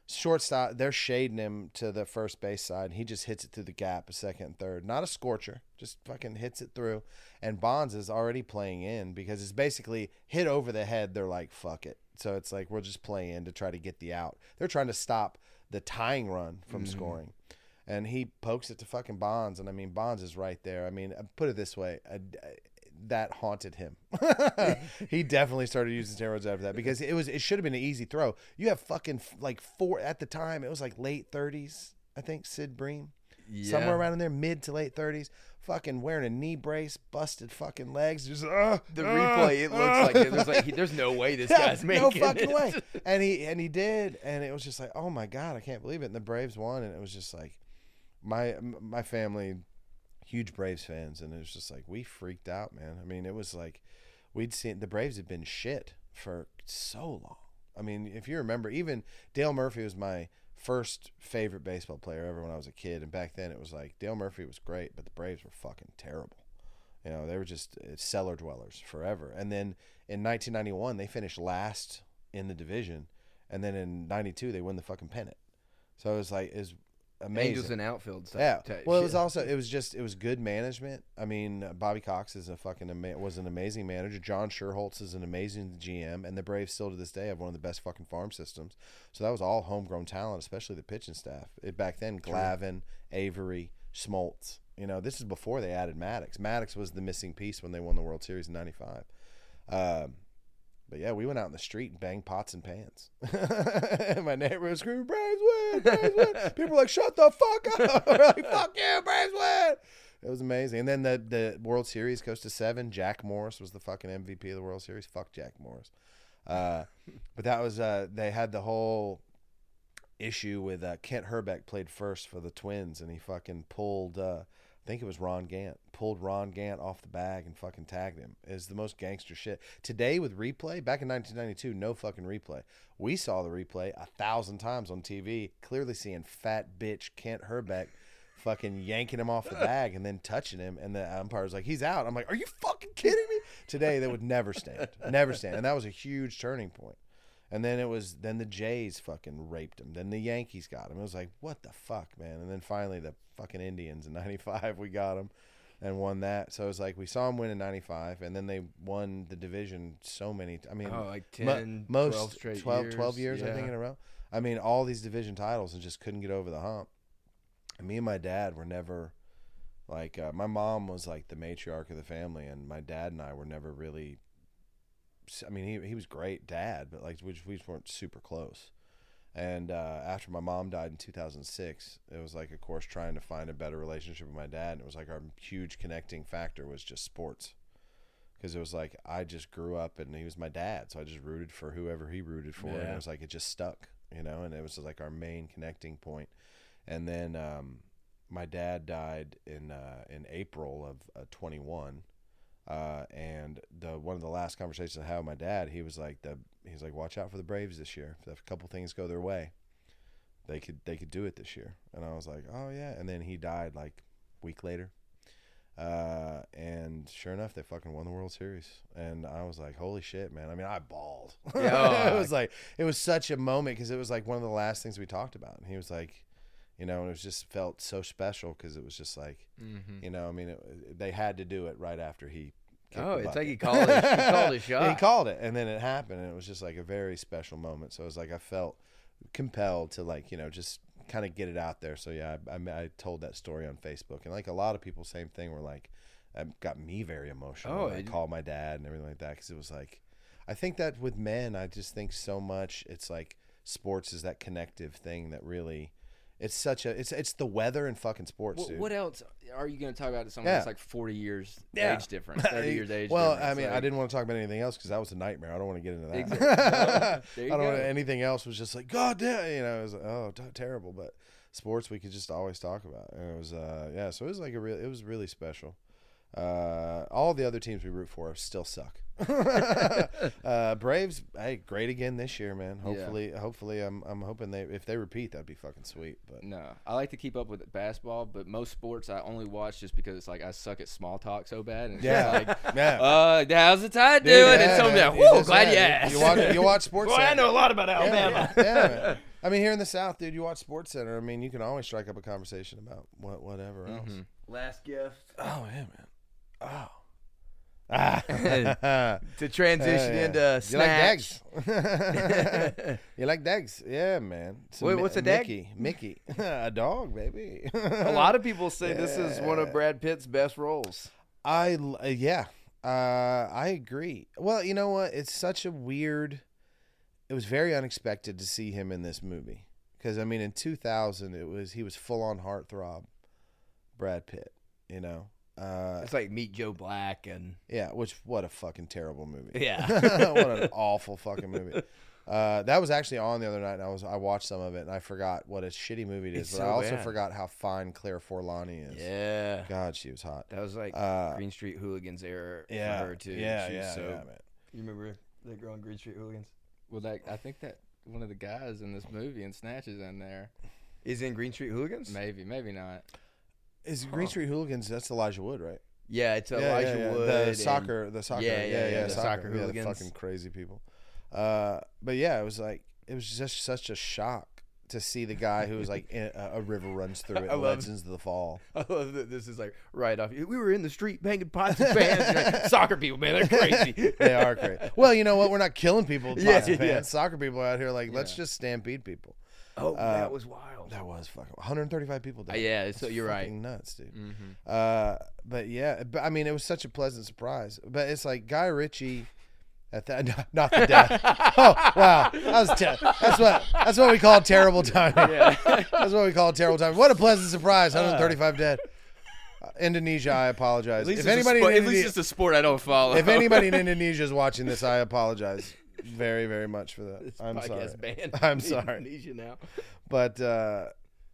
Shortstop, they're shading him to the first base side. He just hits it through the gap, a second and third. Not a scorcher, just fucking hits it through. And Bonds is already playing in because it's basically hit over the head. They're like, fuck it. So it's like we'll just play in to try to get the out. They're trying to stop the tying run from scoring and he pokes it to fucking Bonds, and I mean Bonds is right there. I mean, uh, put it this way, uh, that haunted him. he definitely started using steroids after that because it was it should have been an easy throw. You have fucking like four at the time. It was like late thirties, I think. Sid Bream, somewhere around in there, mid to late thirties. Fucking wearing a knee brace, busted fucking legs, just uh, The uh, replay, it looks uh. like it. There's like he, there's no way this Yeah, guy's making no fucking it. way. And he and he did, and it was just like, oh my god, I can't believe it. And the Braves won, and it was just like, my my family, huge Braves fans, and it was just like we freaked out, man. I mean, it was like we'd seen the Braves had been shit for so long. I mean, if you remember, even Dale Murphy was my first favorite baseball player ever when I was a kid, and back then it was like Dale Murphy was great, but the Braves were fucking terrible. You know, they were just uh, cellar dwellers forever. And then in 1991, they finished last in the division, and then in '92 they won the fucking pennant. So it was like was amazing. Angels and outfield stuff. Yeah. type Well, it was shit. also it was just it was good management. I mean, Bobby Cox is a fucking ama- was an amazing manager. John Schuerholz is an amazing GM, and the Braves still to this day have one of the best fucking farm systems. So that was all homegrown talent, especially the pitching staff. It, back then, Glavine, Avery, Smoltz. You know, this is before they added Maddux. Maddux was the missing piece when they won the World Series in '95. Um, but yeah, we went out in the street and banged pots and pans. My neighbor was screaming, "Braves win! Braves win!" People were like, "Shut the fuck up!" We're like, "Fuck you, Braves win!" It was amazing. And then the the World Series goes to seven. Jack Morris was the fucking MVP of the World Series. Fuck Jack Morris. Uh, but that was uh, they had the whole issue with uh, Kent Hrbek played first for the Twins, and he fucking pulled. I think it was Ron Gant pulled Ron Gant off the bag and fucking tagged him. Is the most gangster shit. Today with replay, back in 1992, no fucking replay. We saw the replay a thousand times on TV, clearly seeing fat bitch Kent Hrbek fucking yanking him off the bag and then touching him, and the umpire's like, "He's out." I'm like, "Are you fucking kidding me?" Today they would never stand, never stand, and that was a huge turning point. And then it was then the Jays fucking raped him. Then the Yankees got him. It was like, what the fuck, man? And then finally the fucking Indians in '95 we got him and won that. So it was like we saw him win in '95, and then they won the division so many. T- I mean, Oh, like mo- 10, most 12 straight 12, years. 12 years, I think Yeah. in a row. I mean, all these division titles and just couldn't get over the hump. And me and my dad were never like uh, my mom was like the matriarch of the family, and my dad and I were never really. I mean, he he was great dad, but like we just, we just weren't super close. And uh, after my mom died in 2006, it was like, of course, trying to find a better relationship with my dad. And it was like our huge connecting factor was just sports, because it was like I just grew up and he was my dad, so I just rooted for whoever he rooted for, and it was like it just stuck, you know. And it was like our main connecting point. And then um, my dad died in uh, in April of uh, 21. Uh, and the one of the last conversations I had with my dad, he was like the he's like, watch out for the Braves this year. If a couple things go their way, they could they could do it this year. And I was like, oh yeah. And then he died like a week later. Uh, and sure enough, they fucking won the World Series, and I was like, "Holy shit, man!" I mean, I bawled. Yeah. it was like it was such a moment because it was like one of the last things we talked about, and he was like, you know, and it was just felt so special because it was just like, Mm-hmm. you know, I mean, it, they had to do it right after he. Oh, it's like he called it. He called Yeah, shot. he called it, and then it happened, and it was just like a very special moment. So it was like I felt compelled to like you know just kind of get it out there. So yeah, I, I, I told that story on Facebook, and like a lot of people, same thing. Were like, it got me very emotional. Oh, I called my dad and everything like that because it was like, I think that with men, I just think so much. It's like sports is that connective thing that really. It's such a it's it's the weather and fucking sports, What, dude. what else are you going to talk about? To someone Yeah. that's like 40 years Yeah. age difference, 30 years age Well, difference. I mean, I didn't want to talk about anything else because that was a nightmare. I don't want to get into that. Exactly. There I don't want anything else was just like God damn, you know, it was like, oh t- terrible. But sports we could just always talk about, and it was uh yeah, so it was like a real, it was really special. Uh, all the other teams we root for still suck. uh, Braves, hey, great again this year, man. Yeah. Hopefully, hopefully, I'm I'm hoping they if they repeat, that'd be fucking sweet. But No, I like to keep up with basketball, but most sports I only watch just because it's like I suck at small talk so bad. And yeah, like, yeah. uh, how's the tide Dude, doing? yeah, and someone be man. whoa, glad you asked. You watch, you watch sports. Boy, I know a lot about Alabama. Yeah, yeah, man. I mean, here in the South, dude, you watch Sports Center. I mean, you can always strike up a conversation about what whatever else. Mhm. Last gift Oh yeah, man. Oh. To transition Yeah, yeah. into you like snacks. dags? you like dags? Yeah, man. Wait, Mi- what's a dag? Mickey? Mickey, a dog, baby. a lot of people say this is one of Brad Pitt's best roles. I uh, yeah, uh, I agree. Well, you know what? It's such a weird. It was very unexpected to see him in this movie because I mean, in 2000, it was he was full on heartthrob, Brad Pitt. You know, uh, It's like Meet Joe Black and yeah. Which what a fucking terrible movie. Yeah. what an awful fucking movie. Uh, that was actually on the other night, and I was I watched some of it, and I forgot what a shitty movie it is. It's but so I also bad. forgot how fine Claire Forlani is. yeah, God, she was hot. that was like Uh, Green Street Hooligans era yeah, for her too. yeah, She was yeah, so- yeah, man. You remember that girl on Green Street Hooligans? Well, that I think that one of the guys in this movie in Snatch is in there. Is in Green Street Hooligans? Maybe, maybe not. Is Green Street Hooligans? That's Elijah Wood, right? Yeah, it's Elijah yeah, yeah. Wood. the and- soccer, the soccer, Yeah, yeah, yeah, the soccer yeah, hooligans. fucking crazy people. Uh, but yeah, it was like it was just such a shock to see the guy who was like in, a, a river runs through it, I and love- Legends of the Fall. I love that this is like right off. We were in the street banging pots and pans. Like, soccer people, man, they're crazy. They are crazy. Well, you know what? We're not killing people with Yeah, pots and yeah. pans. Soccer people out here like let's just stampede people. Oh, Uh, that was wild. That was fucking 135 people. Uh, Died. yeah, so That's you're right. Nuts, dude. hmm Uh, but yeah, but I mean, it was such a pleasant surprise. But it's like Guy Ritchie. At that, not the death. oh wow, that was te- that's what that's what we call terrible timing. Yeah. That's what we call terrible timing. What a pleasant surprise! 135 dead. Uh, Indonesia, I apologize. At least, If anybody, sport- in at least Indonesia, it's a sport I don't follow. if anybody in Indonesia is watching this, I apologize very, very much for that. This I'm sorry. banned I'm sorry. Indonesia now. But uh,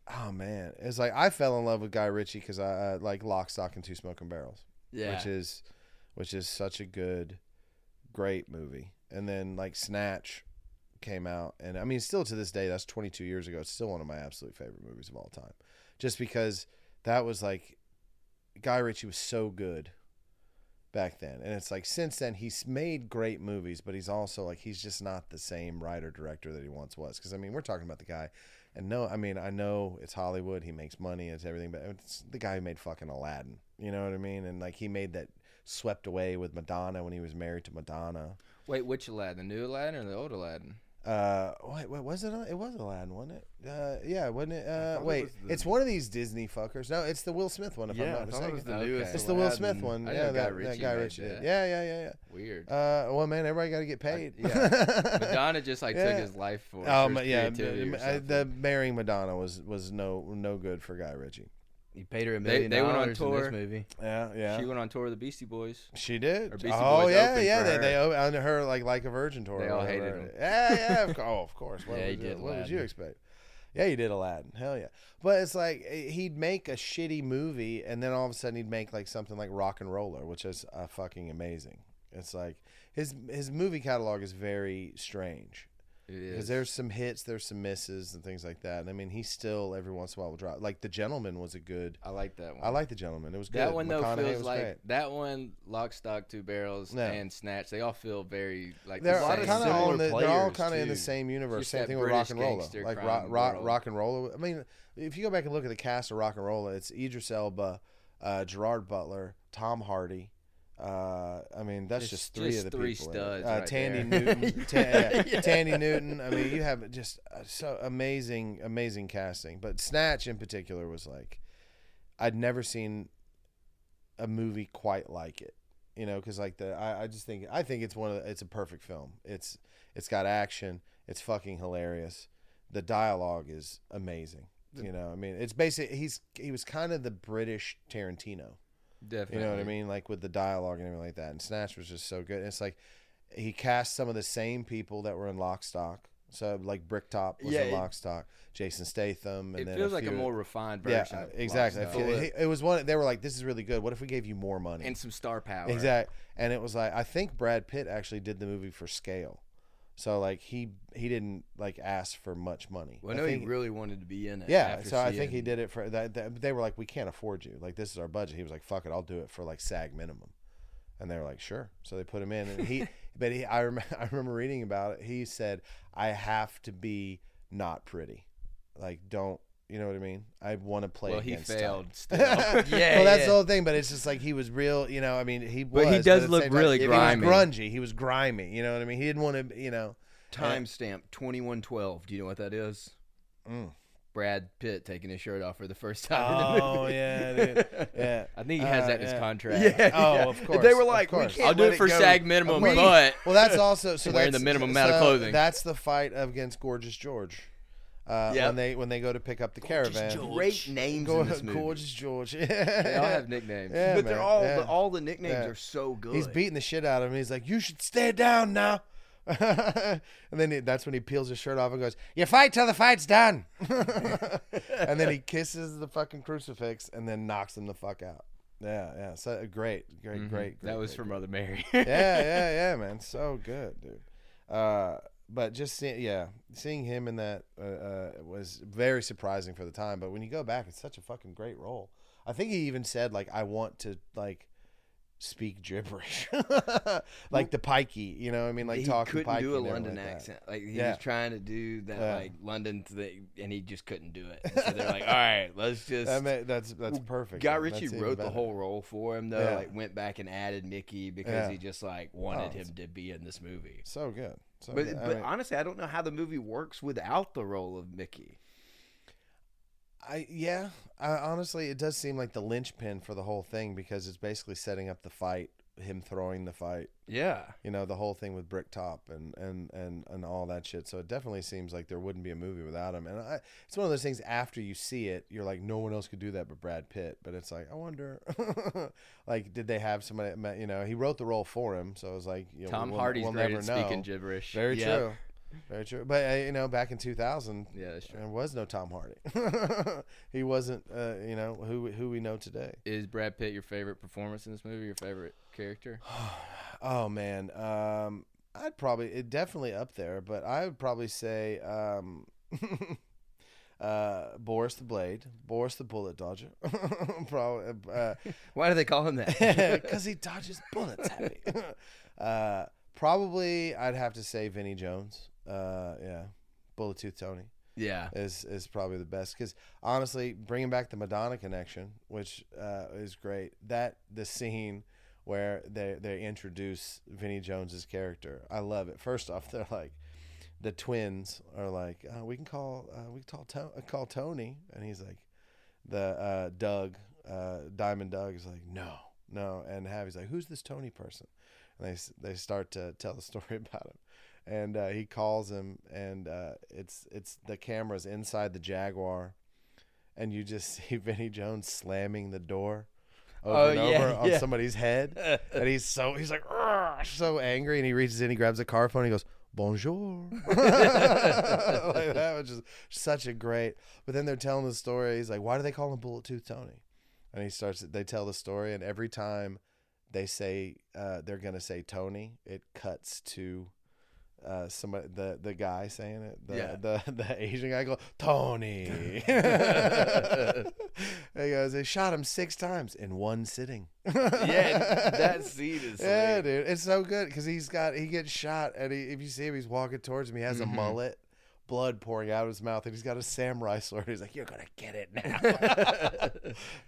oh man, it's like I fell in love with Guy Ritchie because I uh, like Lock, Stock, and Two Smoking Barrels. Yeah. which is which is such a good great movie and then like snatch came out and i mean still to this day that's 22 years ago it's still one of my absolute favorite movies of all time just because that was like guy ritchie was so good back then and it's like since then he's made great movies but he's also like he's just not the same writer director that he once was because i mean we're talking about the guy and no i mean i know it's hollywood he makes money it's everything but it's the guy who made fucking aladdin you know what i mean and like he made that swept away with madonna when he was married to madonna Wait, which Aladdin? The new Aladdin or the old Aladdin? Uh wait, wait was it it was aladdin wasn't it uh yeah wasn't it uh thought it wait the- it's one of these disney fuckers no it's the will smith one if i'm not I thought it mistaken was the Okay. newest. it's the will smith one I yeah know Guy that, that guy made ritchie did that. yeah yeah yeah yeah Weird. uh, well, man, everybody got to get paid. yeah. Madonna just like Yeah. took his life for Um, yeah, creativity the, or uh, something. the marrying Madonna was was no no good for Guy Ritchie. You paid her a million they went on dollars in tour. this movie. Yeah, yeah. She She, went on tour with the Beastie Boys. She did. Beastie oh Boys yeah, opened yeah. for They her. they on her like like a Virgin tour. They all whatever. hated him. Yeah, yeah. Of, oh, of course. What Yeah, he did What would you expect? Yeah, he did Aladdin. Hell yeah. But it's like eh, he'd make a shitty movie, and then all of a sudden he'd make like something like RocknRolla, which is uh, fucking amazing. It's like his his movie catalog is very strange. Because there's some hits, there's some misses, and things like that. And I mean, he still every once in a while will drop. Like the gentleman was a good. I like that one. I like the gentleman. It was good. that one though feels like great. that one. Lock, stock, two barrels, Yeah. and snatch. They all feel very like They're the lot same. of kind of all the, they're all kind of in the same universe. Same thing with rock and roll. Like rock, rock, rock and roll. I mean, if you go back and look at the cast of rock and roll, it's Idris Elba, uh, Gerard Butler, Tom Hardy. Uh, I mean, that's just, Just- three just of the three people. in it. studs Uh, right Thandie there. Newton, Ta- yeah, Thandie Newton. I mean, you have just uh, so amazing, amazing casting. But Snatch in particular was like, I'd never seen a movie quite like it. You know, because like the I, I just think I think it's one of the, it's a perfect film. It's it's got action. It's fucking hilarious. The dialogue is amazing. You know, I mean, it's basically He's he was kind of the British Tarantino. Definitely. You know what I mean? Like with the dialogue and everything like that. And Snatch was just so good. It's like he cast some of the same people that were in Lock Stock. So like Bricktop was Yeah, in Lock Stock. Jason Statham. And It feels like a more refined version. Yeah, of exactly. I Stock. feel- Full- it, it was one. They were like, "This is really good. What if we gave you more money?" and some star power. Exactly. And it was like I think Brad Pitt actually did the movie for scale. So like he he didn't like ask for much money. Well, I know think, he really wanted to be in it. yeah, so I think he did it for that, that. They were like, we can't afford you. Like this is our budget. He was like, fuck it, I'll do it for like SAG minimum. And they were like, sure. So they put him in, and he. but he, I remember, I remember reading about it. He said, I have to be not pretty. Like, don't you know what I mean? I want to play. Well, he against time. failed still. Yeah, well, that's yeah. the whole thing. But it's just like he was real. You know, I mean, he But was. he does at the look same time, really he grimy. was grungy. He was grimy. You know what I mean? He didn't want to. You know. Timestamp twenty one twelve. Do you know what that is? Mm. Brad Pitt taking his shirt off for the first time. in the Oh movie. yeah, dude. yeah. I think he has Uh, that in his yeah. contract. Yeah, Oh, yeah. of course, They were like, we can't I'll do it for go. SAG minimum, We- but Well, that's also so Wearing that's the minimum amount of clothing. That's the fight against Gorgeous George. Uh, Yep. When they when they go to pick up the caravan. George. Great names Go- in this movie. Gorgeous George. they all have nicknames. Yeah, but they're all yeah. the, all the nicknames Yeah. are so good. He's beating the shit out of him. He's like, "You should stay down now." and then he, that's when he peels his shirt off and goes, "You fight till the fight's done." and then he kisses the fucking crucifix and then knocks him the fuck out. Yeah, yeah. So uh, great, great, Mhm. great, great. That was great, for great. Mother Mary. yeah, yeah, yeah, man. So good, dude. Uh, but just seeing, yeah, seeing him in that uh, uh, was very surprising for the time. But when you go back, it's such a fucking great role. I think he even said like, "I want to like speak gibberish, like the pikey." You know, what I mean, like he talking couldn't pikey do a London like that. accent. Like he Yeah. was trying to do that Yeah. like London thing, and he just couldn't do it. And so they're like, "All right, let's just." I mean, that's that's perfect. Guy. Ritchie wrote the whole role for him though. Yeah. Like went back and added Mickey because he just like wanted Oh, him to be in this movie. So good. So But. I but honestly, I don't know how the movie works without the role of Mickey. I yeah. I, honestly, it does seem like the linchpin for the whole thing because it's basically setting up the fight, him throwing the fight. Yeah. You know, the whole thing with Bricktop and and and and all that shit. So it definitely seems like there wouldn't be a movie without him. And I, it's one of those things. After you see it, you're like, no one else could do that but Brad Pitt. But it's like, I wonder, like, did they have somebody? You know, he wrote the role for him, so it was like, you know, Tom we'll, Hardy's we'll great never at know. speaking gibberish. Very Yep. true. Very true. But uh, you know, back in 2000, Yeah, that's true. there was no Tom Hardy. he wasn't, uh, you know, who who we know today. Is Brad Pitt your favorite performance in this movie? Your favorite character? Oh man, um, I'd probably it definitely up there, but I would probably say um, uh, Boris the Blade, Boris the Bullet Dodger, probably Why do they call him that? because he dodges bullets. Uh, probably I'd have to say Vinnie Jones. Uh, yeah, Bullet Tooth Tony. yeah. is is probably the best because honestly, bringing back the Madonna connection, which uh, is great. That the scene where they they introduce Vinnie Jones's character, I love it. First off, they're like the twins are like, uh, we can call uh, we can call to- call Tony, and he's like, the uh, Doug uh, Diamond Doug is like, no, no, and Havy's like, who's this Tony person? And they they start to tell the story about him. And uh, he calls him, and uh, it's it's the cameras inside the Jaguar, and you just see Vinnie Jones slamming the door over Oh, and yeah, over on yeah. somebody's head, and he's so he's like so angry, and he reaches in, he grabs a car phone, and he goes. Bonjour, like that was just such a great. But then they're telling the story. He's like, "Why do they call him Bullet Tooth Tony?" And he starts. They tell the story, and every time they say uh, they're gonna say Tony, it cuts to uh, somebody the the guy saying it, the Yeah. the the Asian guy go Tony. he goes, they shot him six times in one sitting. yeah, that scene is Yeah, sweet. dude, it's so good because he's got he gets shot and he, if you see him, he's walking towards me. He has Mm-hmm. a mullet, blood pouring out of his mouth, and he's got a samurai sword. He's like, "You're gonna get it now."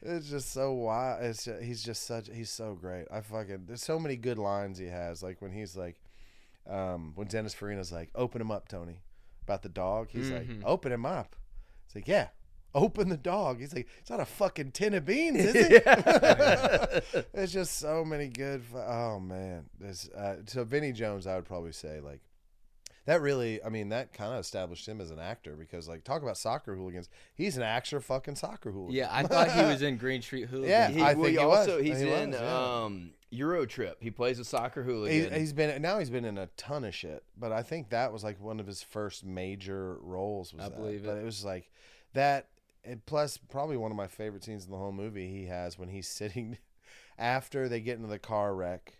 it's just so wild. It's ju- he's just such he's so great. I fucking there's so many good lines he has. Like when he's like, um, when Dennis Farina's like, "Open him up, Tony," about the dog. He's like, Mm-hmm. "Open him up." It's like, "Yeah." Open the dog. He's like, it's not a fucking tin of beans, is it? There's just so many good. fu- Oh man, there's uh, so Vinnie Jones. I would probably say like that. Really, I mean, that kind of established him as an actor because like talk about soccer hooligans. He's an actual fucking soccer hooligan. Yeah, I thought he was in Green Street Hooligans. Yeah, He, I well, think he he was. also he's He in was, yeah. um, Euro Trip. He plays a soccer He's, hooligan. he's been now he's been in a ton of shit, but I think that was like one of his first major roles. Was I that. believe but it. it was like that. And plus, probably one of my favorite scenes in the whole movie. He has when he's sitting after they get into the car wreck,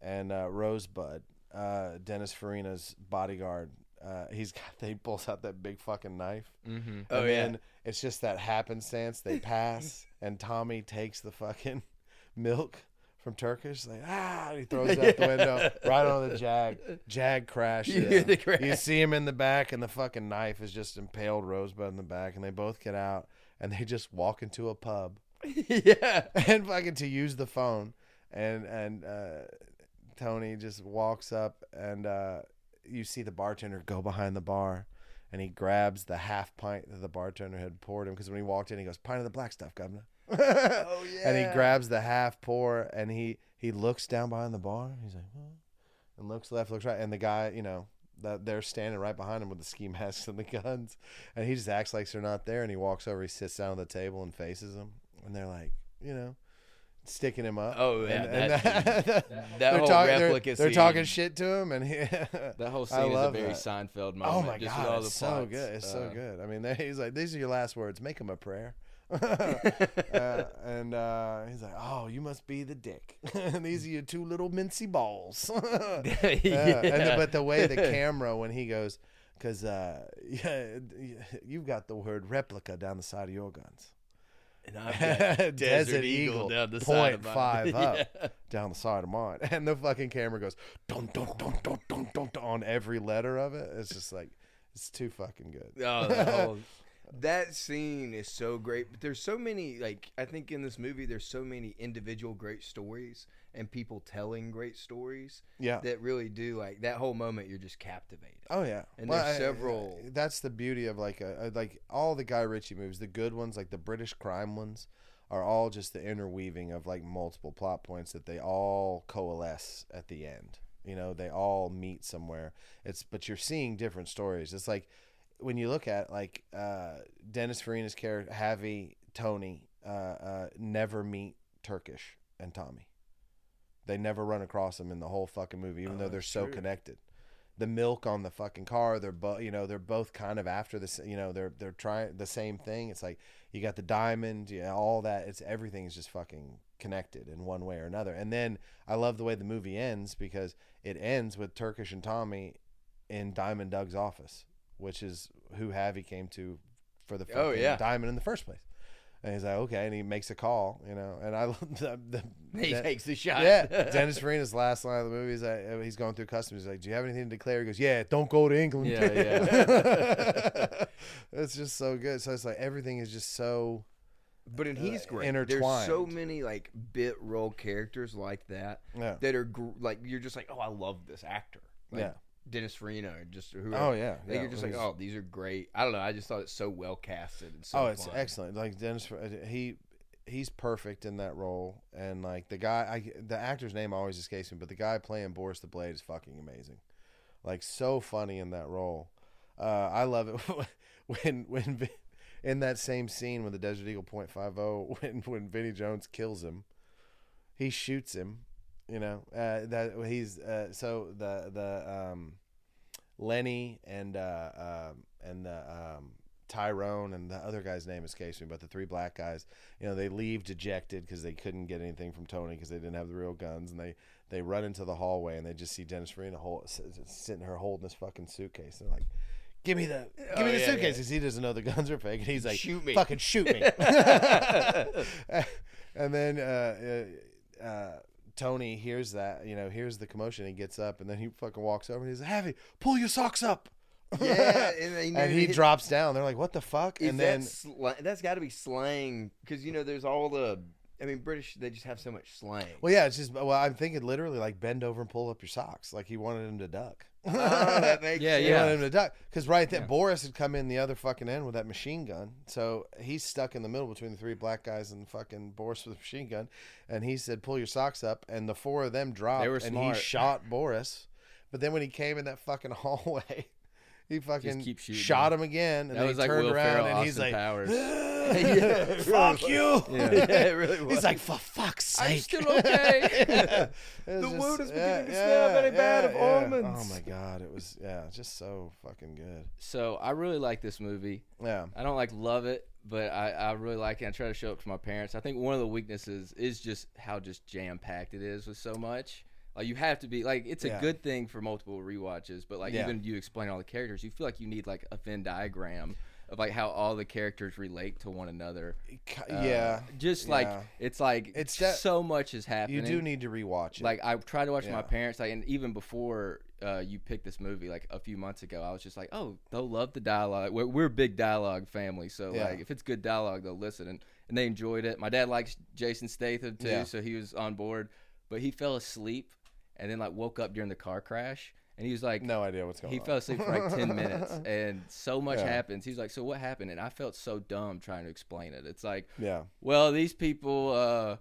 and uh, Rosebud, uh, Dennis Farina's bodyguard. Uh, he's got he pulls out that big fucking knife. Mm-hmm. Oh, and yeah. then it's just that happenstance. They pass, and Tommy takes the fucking milk from Turkish. Like ah, and he throws it out the window right on the Jag. Jag crashes. You crash. You see him in the back, and the fucking knife is just impaled Rosebud in the back, and they both get out, and they just walk into a pub yeah. and fucking to use the phone, and and uh, Tony just walks up, and uh, you see the bartender go behind the bar, and he grabs the half pint that the bartender had poured him because when he walked in, he goes, "Pint of the black stuff, governor." Oh And he grabs the half pour, and he he looks down behind the bar. He's like, huh? and looks left, looks right, and the guy, you know. That they're standing right behind him with the ski masks and the guns, and he just acts like they're not there. And he walks over, he sits down at the table and faces them, and they're like, you know, sticking him up. Oh, yeah, and, and that- that- That they're, whole talk- they're- replica they're talking shit to him, and he, That whole scene is a very that. Seinfeld moment. Oh my just god, it's so plots. good. It's so Uh, good. I mean, he's like, "These are your last words. Make him a prayer." uh, and uh, he's like, "Oh, you must be the dick. and these are your two little mincy balls." yeah. Yeah, and the, but the way the camera when he goes, because uh, yeah, you've got the word replica down the side of your guns. And I've got Desert, Eagle, down the side of mine. five up down the side of mine, and the fucking camera goes dun dun dun dun dun dun, dun on every letter of it. It's just like it's too fucking good. Oh, that, scene is so great. But there's so many, like, I think in this movie, there's so many individual great stories and people telling great stories Yeah. that really do, like, that whole moment, you're just captivated. Oh yeah, And there's I- several- uh, That's the beauty of like a- like all the Guy Ritchie movies, the good ones, like the British crime ones, are all just the interweaving of like multiple plot points that they all coalesce at the end. You know, they all meet somewhere. It's but you're seeing different stories. It's like when you look at like uh, Dennis Farina's character, Javi, Tony, uh, uh, never meet Turkish and Tommy. They never run across them in the whole fucking movie, even Oh, though they're so true. connected. The milk on the fucking car, they're both, you know, they're both kind of after this, you know, they're they're trying the same thing. It's like you got the diamond, yeah, all that. It's everything is just fucking connected in one way or another. And then I love the way the movie ends because it ends with Turkish and Tommy in Diamond Doug's office, which is who Javi came to for the Oh, yeah. diamond in the first place. And he's like, okay, and he makes a call, you know, and I the, the He that- takes the shot. yeah, Dennis Farina's last line of the movie is that uh, he's going through customs. He's like, "Do you have anything to declare?" He goes, "Yeah, don't go to England." Yeah, yeah. it's just so good. So it's like everything is just so. But and he's Uh, great. There's so many like bit role characters like that Yeah. that are gr- like you're just like, oh, I love this actor. Like Yeah. Dennis Farina, or just whoever. Oh yeah, Like, yeah. you're just like, oh, these are great. I don't know. I just thought it's so well casted and so. oh, it's fun. excellent. Like Dennis, uh, he he's perfect in that role, and like the guy, I the actor's name always escapes me, but the guy playing Boris the Blade is fucking amazing. Like so funny in that role. Uh, I love it when when in that same scene with the Desert Eagle .50 when when Vinnie Jones kills him, he shoots him. You know uh, that he's uh, so the the um, Lenny and uh, um, and the um, Tyrone and the other guy's name escapes me, but the three black guys, you know, they leave dejected because they couldn't get anything from Tony because they didn't have the real guns, and they they run into the hallway and they just see Dennis Farina hold, sitting here holding this fucking suitcase. They're like, "Give me the, give Oh, me the yeah, suitcase," yeah. because he doesn't know the guns are fake, and he's like, Shoot me. fucking shoot me." and then uh, uh, uh, Tony hears that, you know, hears the commotion. He gets up and then he fucking walks over and he's like, "Heavy, pull your socks up." Yeah, and, and he knew- drops down. They're like, "What the fuck?" And that then? That's got to be slang because you know there's all the. I mean, British they just have so much slang. Well, yeah, it's just. Well, I'm thinking literally like bend over and pull up your socks, like he wanted him to duck. Oh, that makes Yeah. Yeah. him to duck because right there, Yeah. Boris had come in the other fucking end with that machine gun, so he's stuck in the middle between the three black guys and fucking Boris with a machine gun, and he said, "Pull your socks up," and the four of them dropped, They were and smart. he shot Boris. But then when he came in that fucking hallway. He fucking shot him again, and That then he like turned Will around Ferrell, and he's Austin like, Powers. Yeah, "Fuck you!" Yeah. yeah, it really was. He's like, "For fuck's sake!" I'm still okay. the wound is beginning to smell very bad of almonds. Oh my god, it was yeah, just so fucking good. so I really like this movie. Yeah, I don't like love it, but I, I really like it. I try to show it to my parents. I think one of the weaknesses is just how just jam packed it is with so much. Like you have to be like it's a Yeah. good thing for multiple rewatches, but like Yeah. even you explain all the characters, you feel like you need like a Venn diagram of like how all the characters relate to one another. Uh, yeah. just like yeah. it's like It's that- so much is happening. You do need to rewatch it. like I tried to watch Yeah. my parents, like, and even before uh, you picked this movie, like a few months ago, I was just like, oh, they'll love the dialogue. We're, we're a big dialogue family, so Yeah. like if it's good dialogue, they'll listen, and, and they enjoyed it. My dad likes Jason Statham too, so he was on board, but he fell asleep and then like woke up during the car crash, and he was like, no idea what's going he on. fell asleep for like 10 minutes and so much Yeah. happens. He's like, So what happened? And I felt so dumb trying to explain it. It's like, yeah. well, these people, uh,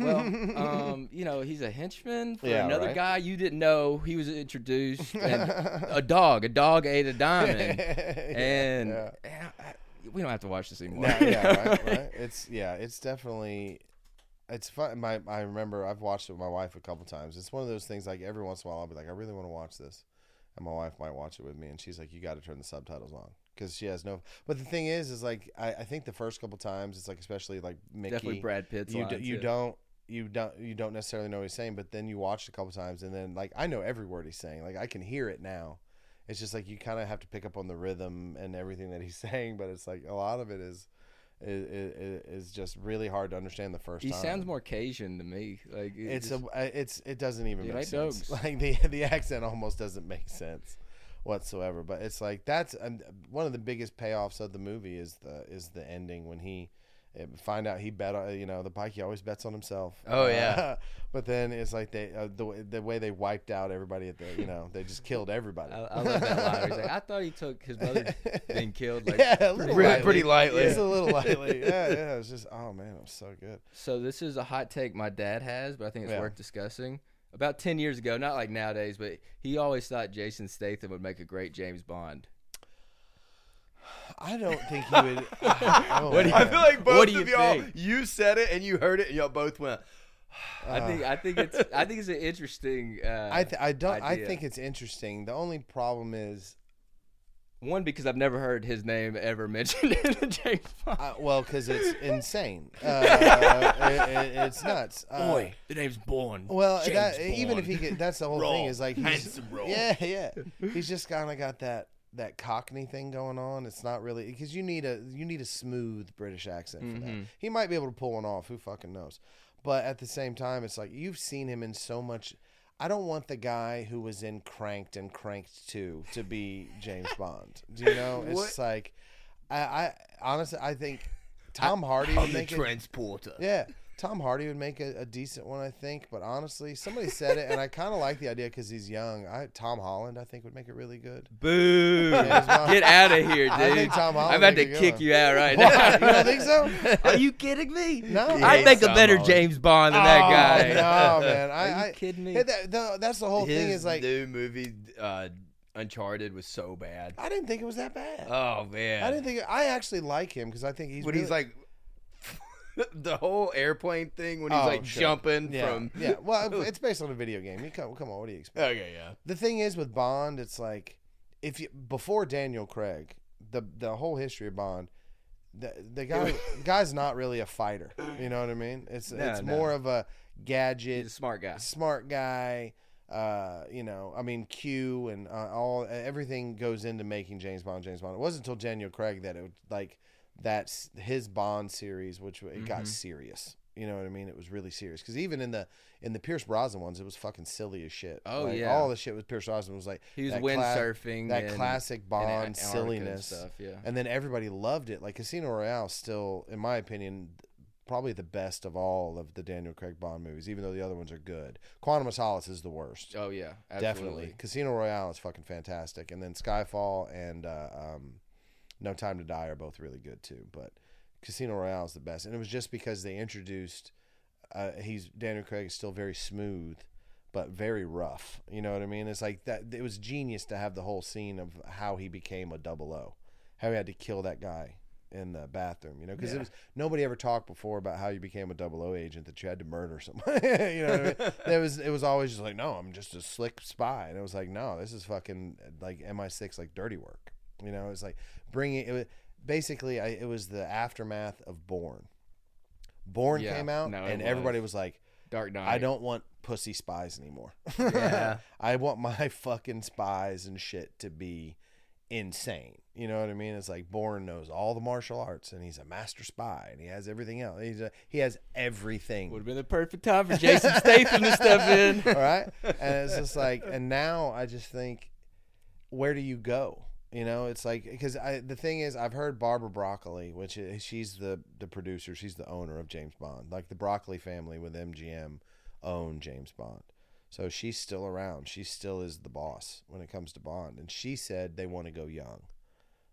well, um, you know, he's a henchman for Yeah, another right. guy you didn't know. He was introduced, and a dog, a dog ate a diamond, and, yeah. and I- I- we don't have to watch this anymore. No, yeah, right, right. It's yeah, it's definitely it's fun. My I remember I've watched it with my wife a couple times. It's one of those things like every once in a while I'll be like, I really want to watch this, and my wife might watch it with me, and she's like, you got to turn the subtitles on because she has no. But the thing is, is like I, I think the first couple times it's like especially like Mickey, Definitely Brad Pitt's you d- lines, you don't. You don't you don't necessarily know what he's saying, but then you watch it a couple times, and then like I know every word he's saying. Like I can hear it now. It's just like you kind of have to pick up on the rhythm and everything that he's saying, but it's like a lot of it is is, is, is just really hard to understand the first He time. sounds more Cajun to me. Like it It's just- a it's it doesn't even make sense. dogs. Like the the accent almost doesn't make sense whatsoever. But it's like that's um, one of the biggest payoffs of the movie is the is the ending when he. Find out he bet on you know the bike. He always bets on himself. Oh, yeah. But then it's like they uh, the way- the way they wiped out everybody at the you know they just killed everybody. I, I love that line. He's like, I thought he took his brother being killed. Like, yeah, Pretty- lightly. pretty lightly. It's a little lightly. Yeah, yeah. It's just oh man, it was so good. So this is a hot take my dad has, but I think it's Yeah. worth discussing. About ten years ago, not like nowadays, but he always thought Jason Statham would make a great James Bond. I don't think he would. oh, What do you- I feel like both of you y'all, think? you said it and you heard it, and y'all both went. I think I think it's I think it's an interesting. Uh, I th- I don't. I think it's interesting. The only problem is, one because I've never heard his name ever mentioned in a James Bond. uh, well, because it's insane. Uh, it, it, it's nuts. Uh, the name's Bond. Well, James that, even if he get, that's the whole Raw, thing is like he's, handsome raw. yeah, yeah. He's just kind of got that that Cockney thing going on. It's not really because you need a you need a smooth British accent for that. Mhm. He might be able to pull one off. Who fucking knows? But at the same time, it's like you've seen him in so much. I don't want the guy who was in Cranked and Cranked Two to be James Bond. Do you know? It's like I, I honestly I think Tom Hardy make it. transporter. Yeah, Tom Hardy would make a, a decent one, I think. But honestly, somebody said it, and I kind of like the idea because he's young. I Tom Holland, I think, would make it really good. Boo! James Bond. Get out of here, I dude! think Tom Holland I'm about to kick one. you out right What? now. You don't think so? Are you kidding me? No, I hates think a better Holland. James Bond than that Oh, guy. No, man. I, Are you I, kidding me? yeah, that- the- that's the whole His thing. Is like new movie, uh, Uncharted, was so bad. I didn't think it was that bad. Oh man, I didn't think I actually like him because I think he's. when really, he's like the whole airplane thing when he's Oh, like sure. jumping yeah, from yeah. Well, it's based on a video game. You come, come on. What do you expect? okay yeah The thing is with Bond, it's like if you before Daniel Craig, the the whole history of Bond, the the guy the guy's not really a fighter. You know what I mean? It's No, it's no. more of a gadget, He's a smart guy. smart guy. Uh, you know, I mean, Q and uh, all everything goes into making James Bond James Bond. It wasn't until Daniel Craig that it like that's his Bond series, which it got Mhm. serious. You know what I mean? It was really serious because even in the in the Pierce Brosnan ones, it was fucking silly as shit. Oh, Like, yeah. all the shit with Pierce Brosnan was like He was that windsurfing. that and- classic Bond and silliness, stuff. Yeah. and then everybody loved it. Like Casino Royale, still, in my opinion, probably the best of all of the Daniel Craig Bond movies. Even though the other ones are good, Quantum of Solace is the worst. Oh yeah, Definitely. Casino Royale is fucking fantastic, and then Skyfall and uh, um, No Time to Die are both really good too. But Casino Royale is the best, and it was just because they introduced. Uh, he's Daniel Craig is still very smooth, but very rough. You know what I mean? It's like that. It was genius to have the whole scene of how he became a double O, how he had to kill that guy in the bathroom. You know, because it was nobody ever talked before about how you became a double O agent that you had to murder someone. you know, what I mean? There was it was always just like, no, I'm just a slick spy, and it was like, no, this is fucking like MI6, like dirty work. You know, it's like bringing it. was- Basically, I, it was the aftermath of Bourne. Bourne Yeah, came out, no, it and everybody was. was like, Dark Knight. I don't want pussy spies anymore. Yeah. I want my fucking spies and shit to be insane. You know what I mean? It's like Bourne knows all the martial arts and he's a master spy and he has everything else. He's a, he has everything. Would have been the perfect time for Jason Statham to step in. all right? And it's just like, and now I just think, where do you go? You know, it's like because I the thing is I've heard Barbara Broccoli, which is, she's the the producer, she's the owner of James Bond. Like the Broccoli family with MGM own James Bond. So she's still around. She still is the boss when it comes to Bond. And she said they want to go young.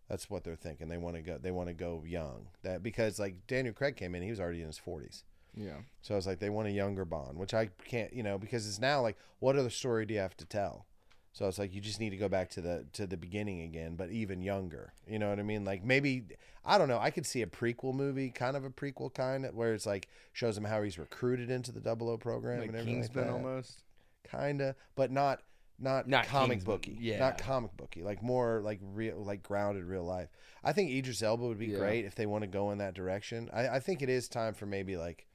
That's what they're thinking. They want to go they want to go young. That because like Daniel Craig came in, he was already in his 40s. Yeah. So I was like, they want a younger Bond, which I can't, you know, because it's now like, what other story do you have to tell? So it's like you just need to go back to the to the beginning again, but even younger. You know what I mean? Like maybe I don't know. I could see a prequel movie, kind of a prequel kind, of, where it's like shows him how he's recruited into the Double O program Like and everything Kingsman like that. almost. kind of, but not not, Not comic Kingsman, booky. yeah. not comic booky. Like more like real, like grounded real life. I think Idris Elba would be Yeah. great if they want to go in that direction. I, I think it is time for maybe like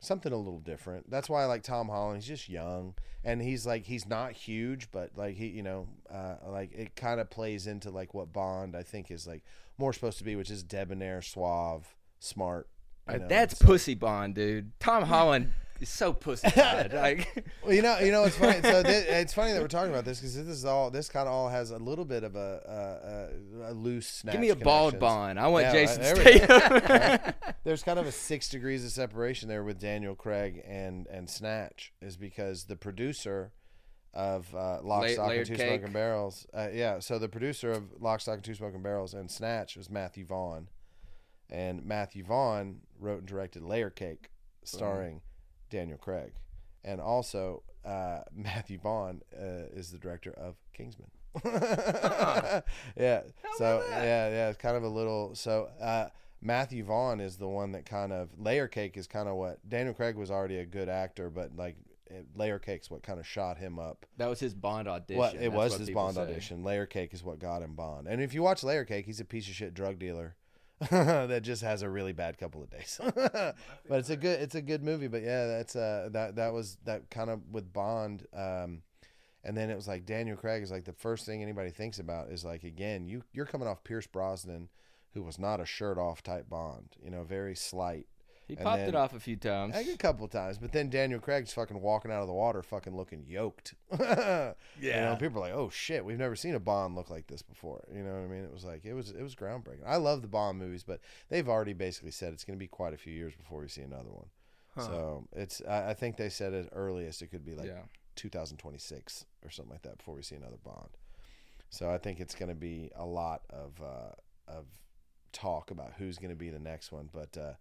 something a little different. That's why I like Tom Holland. He's just young and he's like he's not huge, but like he, you know, uh, like it kind of plays into like what Bond I think is like more supposed to be, which is debonair, suave, smart. you know, That's pussy Bond, dude. Tom Holland is so pussy. like, Well, you know, you know, it's funny. So it's funny that we're talking about this because this is all. This kind of all has a little bit of a, a, a, loose snatch. give me a bald. Bond. I want Yeah, Jason right, go. Statham. There's kind of a six degrees of separation there with Daniel Craig and and Snatch is because the producer of uh, Lock, La- Stock, and Two Cake. Smoking Barrels. Uh, yeah, so the producer of Lock, Stock, and Two Smoking Barrels and Snatch was Matthew Vaughn, and Matthew Vaughn wrote and directed Layer Cake, starring Daniel Craig, and also uh, Matthew Vaughn uh, is the director of Kingsman. yeah, so yeah, yeah, it's kind of a little so. Uh, Matthew Vaughn is the one that kind of Layer Cake is kind of what Daniel Craig was already a good actor, but like it, Layer Cake's what kind of shot him up. that was his Bond audition. What it That's was what his Bond say. audition. Layer Cake is what got him Bond. And if you watch Layer Cake, he's a piece of shit drug dealer that just has a really bad couple of days. but it's a good it's a good movie. But yeah, that's uh that that was that kind of with Bond. Um, and then it was like Daniel Craig is like the first thing anybody thinks about is like again you you're coming off Pierce Brosnan, who was not a shirt off type Bond. You know, very slight. He And popped then- it off a few times. A couple of times, but then Daniel Craig's fucking walking out of the water, fucking looking yoked. yeah, you know, people are like, "Oh shit, we've never seen a Bond look like this before." You know what I mean? It was like it was it was groundbreaking. I love the Bond movies, but they've already basically said it's going to be quite a few years before we see another one. Huh. So it's I, I think they said at earliest it could be like yeah. 2026 or something like that before we see another Bond. So I think it's going to be a lot of uh, of talk about who's going to be the next one. But uh,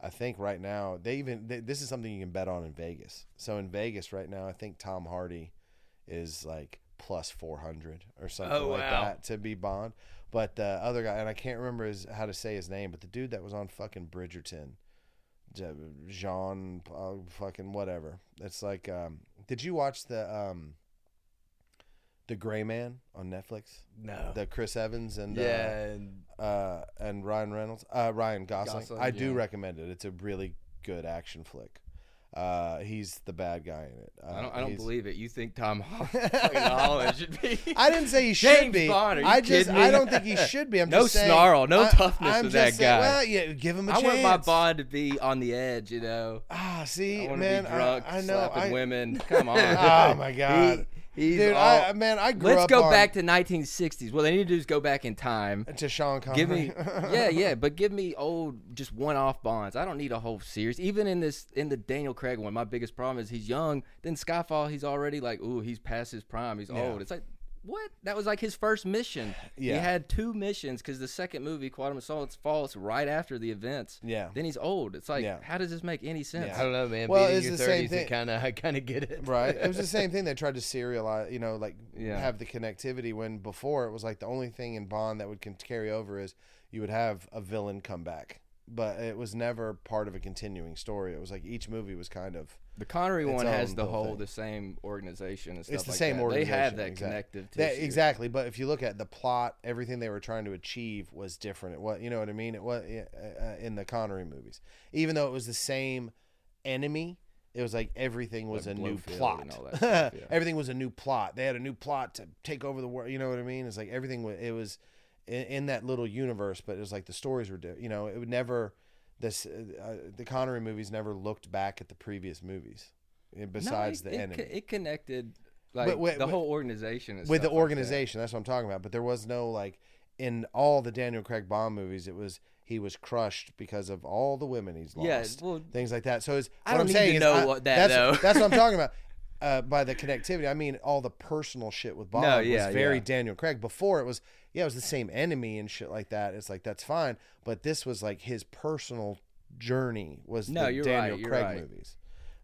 I think right now they even they, this is something you can bet on in Vegas. So in Vegas right now, I think Tom Hardy is like plus 400 or something Oh, like wow. that to be Bond. But the other guy, and I can't remember his, how to say his name, but the dude that was on fucking Bridgerton, Jean, uh, fucking whatever. It's like, um, did you watch the um, the Gray Man on Netflix? No. The Chris Evans and uh, yeah, and uh, and Ryan Reynolds, uh, Ryan Gosling. Gosling, I do yeah. recommend it. It's a really good action flick. Uh, he's the bad guy in it. Uh, I don't. I don't believe it. You think Tom Holland should be? I didn't say he should James be. Bond, are you I just kidding I don't think he should be. I'm No just saying, snarl, no I- toughness I'm with that saying, guy. Well, yeah, give him a I chance. I want my Bond to be on the edge. You know. Ah, see, I man, be drunk, I, I know. slapping I, women. Come on. oh my god, He, he's dude, all, I, man, I grew Let's go on- back to 1960s. What they need to do is go back in time. to Sean Connery. Give me, yeah, yeah, but give me old, just one-off Bonds. I don't need a whole series. Even in this, in the Daniel Craig one, my biggest problem is he's young. Then Skyfall, he's already like, ooh, he's past his prime. He's Yeah. old. It's like, what? That was like his first mission. Yeah. He had two missions because the second movie, Quantum of Solace, falls right after the events. Yeah. Then he's old. It's like, Yeah. how does this make any sense? I don't know, man. Well, Being it's in your the same 30s, thing. Kind of, I kind of get it. right? It was the same thing. They tried to serialize, you know, like Yeah. have the connectivity when before it was like the only thing in Bond that would can carry over is you would have a villain come back, but it was never part of a continuing story. It was like each movie was kind of The Connery its one has the whole, thing. the same organization and stuff it's the like same that. organization. They have that exact- connective That- tissue. exactly. But if you look at the plot, everything they were trying to achieve was different. It was, you know what I mean? It was uh, in the Connery movies, even though it was the same enemy. It was like everything was Like a new plot. and all that stuff, yeah. everything was a new plot. They had a new plot to take over the world. You know what I mean? It's like everything. wa- It was in, in that little universe, but it was like the stories were. di- You know, it would never. This uh, the Connery movies never looked back at the previous movies. eh, Besides no, it, the it, enemy, it connected like But wait, the wait. whole organization with the stuff like that. organization. that's what I'm talking about. But there was no like in all the Daniel Craig Bond movies. It was he was crushed because of all the women he's lost. Yeah, well, things like that. So it's I what don't I'm saying is know I- what that, that's, though. that's what I'm talking about. Uh, by the connectivity, I mean all the personal shit with Bond No, yeah, was very yeah. Daniel Craig. Before it was, yeah, it was the same enemy and shit like that. It's like that's fine, but this was like his personal journey was No, the you're Daniel right, you're Craig right. movies.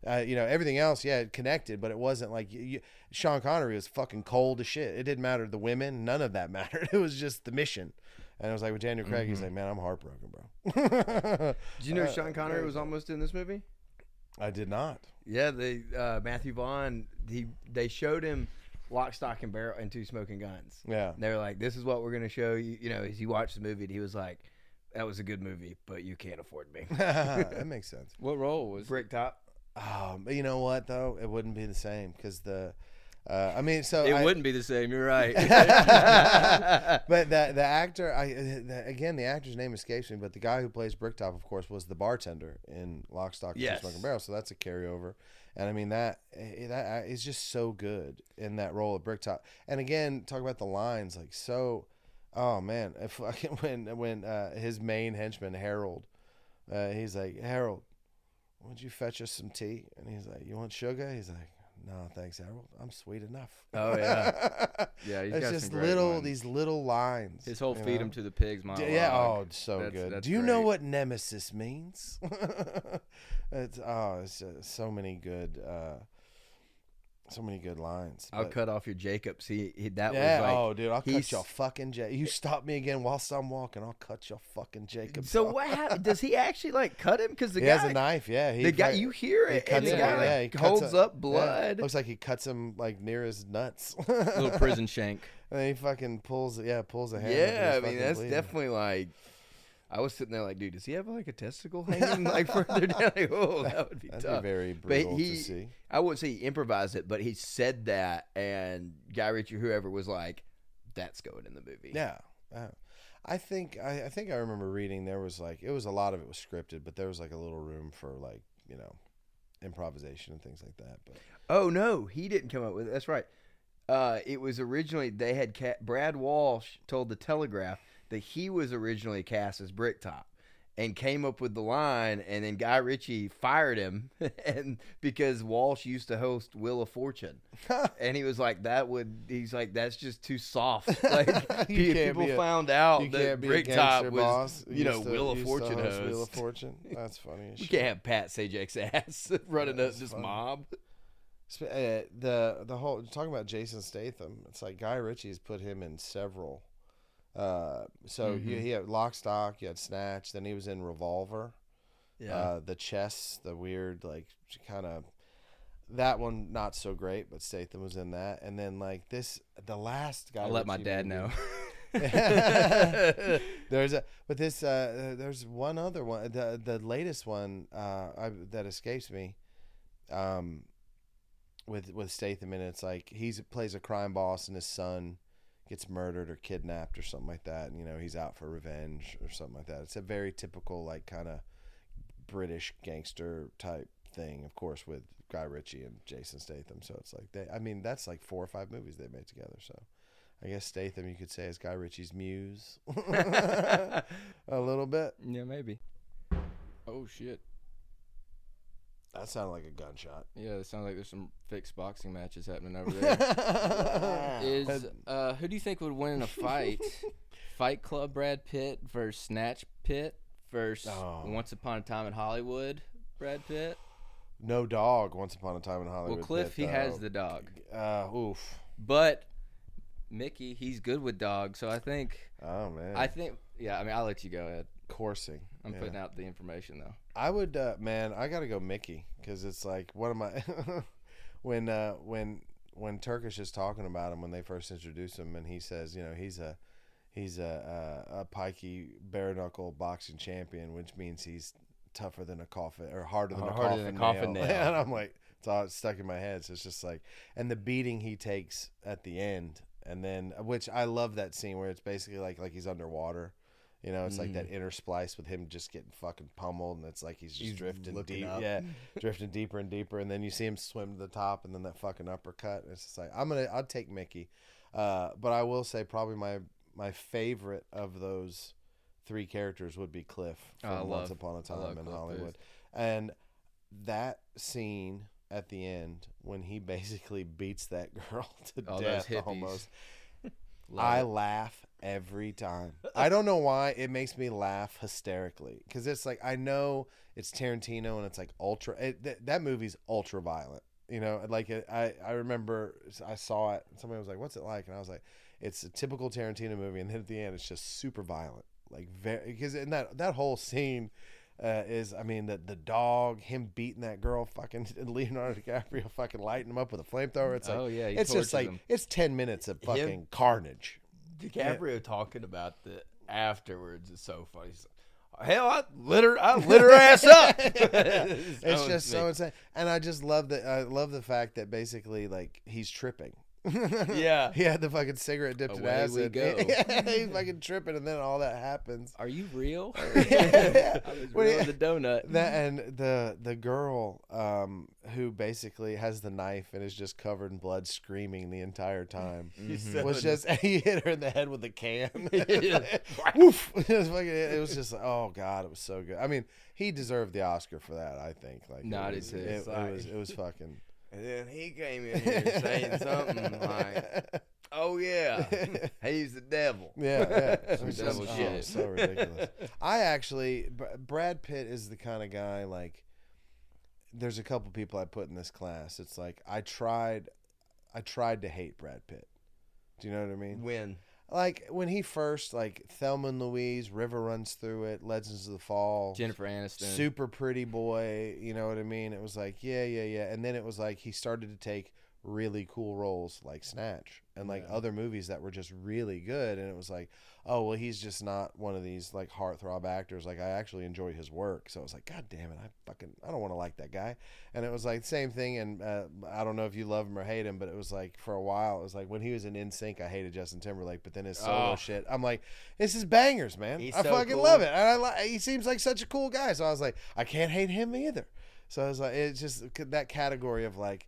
Uh, you know everything else, yeah, it connected, but it wasn't like you, you, Sean Connery was fucking cold as shit. It didn't matter the women, none of that mattered. It was just the mission. And I was like with Daniel Craig, Mm-hmm. he's like, man, I'm heartbroken, bro. Did you know Uh, Sean Connery very was almost in this movie? I did not. Yeah, they uh, Matthew Vaughn. He they showed him Lock, Stock, and Barrel and Two Smoking Guns. Yeah. And they were like, "This is what we're gonna show you." You know, as he watched the movie, and he was like, "That was a good movie, but you can't afford me." that makes sense. What role was? Bricktop. Um, but you know what though? It wouldn't be the same because the, uh, I mean, so It I- wouldn't be the same. You're right. but the the actor, I the, again, the actor's name escapes me, but the guy who plays Bricktop, of course, was the bartender in Lock, Stock, and Two Smoking Barrel. So that's a carryover, and I mean that eh, that is just so good in that role of Bricktop. And again, talk about the lines, like so. Oh man, if fucking when when uh, his main henchman Harold, uh, he's like Harold, would you fetch us some tea? And he's like, you want sugar? He's like, no, thanks. I'm sweet enough. Oh, yeah. yeah, he's it's got just great little ones. these little lines. His whole feed know? him to the pigs monologue. Yeah, oh, it's so That's- good. that's Do you know what nemesis means? it's oh, it's uh, so many good, uh, so many good lines. I'll but- cut off your Jacobs. He, he that yeah, was like. oh, dude, I'll he's- cut your fucking J. You stop me again whilst I'm walking, I'll cut your fucking Jacob. so off. what? hap- does he actually like cut him? Because the He guy, has a knife. Yeah, he the guy, fi- you hear he it, cuts and the him, guy yeah, like, he cuts holds a- up yeah, blood. looks like he cuts him like near his nuts. little prison shank. And then he fucking pulls, yeah, pulls a hand. Yeah, I mean that's definitely like. I was sitting there like, dude, does he have like a testicle hanging like further down? Like, oh, that would be That'd tough. be very but brutal he, to see. I wouldn't say he improvised it, but he said that, and Guy Ritchie, whoever, was like, "That's going in the movie." Yeah, yeah. I think I, I think I remember reading there was like it was a lot of it was scripted, but there was like a little room for like you know improvisation and things like that. But Oh no, he didn't come up with it. That's right. Uh, it was originally they had ca- Brad Walsh told the Telegraph that he was originally cast as Bricktop, and came up with the line, and then Guy Ritchie fired him, and because Walsh used to host Wheel of Fortune, and he was like, "That would," he's like, "That's just too soft." Like You people be a- found out you that can't be a Bricktop was, boss. you know, to- Wheel of Fortune host host. Wheel of Fortune. That's funny. We shit. can't have Pat Sajak's ass running up this funny. mob. Uh, the the whole talking about Jason Statham, it's like Guy Ritchie's put him in several. Uh, so Mm-hmm. you, he had Lock, Stock, you had Snatch, then he was in Revolver. Yeah. Uh, the chess, the weird like kind of that one not so great, but Statham was in that, and then like this the last guy. I'll let my dad know. there's a but this uh, there's one other one the the latest one uh, I, that escapes me um, with with Statham, and it's like he's plays a crime boss, and his son gets murdered or kidnapped or something like that, and you know he's out for revenge or something like that. It's a very typical like kind of British gangster type thing, of course, with Guy Ritchie and Jason Statham. So it's like they, I mean, that's like four or five movies they made together. So I guess Statham, you could say, is Guy Ritchie's muse, a little bit. Yeah, maybe. Oh shit. That sounded like a gunshot. Yeah, it sounds like there's some fixed boxing matches happening over there. Is uh, who do you think would win in a fight? Fight Club Brad Pitt versus Snatch Pitt versus Oh. Once Upon a Time in Hollywood Brad Pitt? no dog. Once upon a time in Hollywood. Well, Cliff Pitt, he has the dog, Uh, oof. but Mickey he's good with dogs. So I think Oh man. I think yeah. I mean I'll let you go ahead. Coursing. I'm Yeah. putting out the information though. I would, uh, man. I gotta go Mickey because it's like one of my when uh, when when Turkish is talking about him when they first introduce him, and he says, you know, he's a he's a a, a pikey bare knuckle boxing champion, which means he's tougher than a coffin or harder than a Harder coffin than a coffin nail. nail. and I'm like, it's all stuck in my head. So it's just like, and the beating he takes at the end, and then which I love that scene where it's basically like like he's underwater. You know, it's like that Mm. inner splice with him just getting fucking pummeled, and it's like he's just He's drifting deep, up. yeah, drifting deeper and deeper, and then you see him swim to the top, and then that fucking uppercut. And it's just like I'm gonna, I'll take Mickey, uh, but I will say probably my my favorite of those three characters would be Cliff Oh, from Once love- Upon a Time in Cliff Hollywood, and that scene at the end when he basically beats that girl to All death almost. I laugh every time. I don't know why it makes me laugh hysterically because it's like I know it's Tarantino and it's like ultra. It, th- that movie's ultra violent. You know, like it, I I remember I saw it. and Somebody was like, "What's it like?" And I was like, "It's a typical Tarantino movie." And then at the end, it's just super violent, like very because in that that whole scene. Uh, is I mean the the dog him beating that girl fucking Leonardo DiCaprio fucking lighting him up with a flamethrower it's like oh yeah, it's just like him. it's 10 minutes of fucking carnage DiCaprio talking about the afterwards is so funny. Like, Hell, I lit her, I lit her ass up. it's just so insane and i just love that i love the fact that basically like he's tripping Yeah. he had the fucking cigarette dipped in Away we acid go. he's fucking tripping and then all that happens Are you real? I was real he- as a donut. that and the the girl um who basically has the knife and is just covered in blood screaming the entire time He's was just he hit her in the head with a can. Yeah. Woof! It was, fucking, it was just like, oh god, it was so good. I mean, he deserved the Oscar for that. I think. Like, I it did was, too. it, it was it was fucking. And then he came in here saying something like, "Oh yeah, he's the devil." Yeah, yeah. Some devil just- oh, shit. oh, so ridiculous. I actually, Brad Pitt is the kind of guy like. There's a couple people I put in this class. It's like I tried, I tried to hate Brad Pitt. Do you know what I mean? When Like when he first like Thelma and Louise, River runs through it, Legends of the Fall, Jennifer Aniston. super pretty boy. You know what I mean? It was like yeah, yeah, yeah, and then it was like he started to take really cool roles like Snatch and like Yeah. other movies that were just really good, and it was like oh well, he's just not one of these like heartthrob actors. Like I actually enjoy his work, so I was like God damn it, I fucking I don't want to like that guy. And it was like same thing, and uh, I don't know if you love him or hate him, but it was like for a while it was like when he was in NSYNC, I hated Justin Timberlake, but then his solo Oh. shit, I'm like this is bangers, man. He's I so fucking cool. love it, and I li- he seems like such a cool guy. So I was like, I can't hate him either. So I was like, it's just that category of like,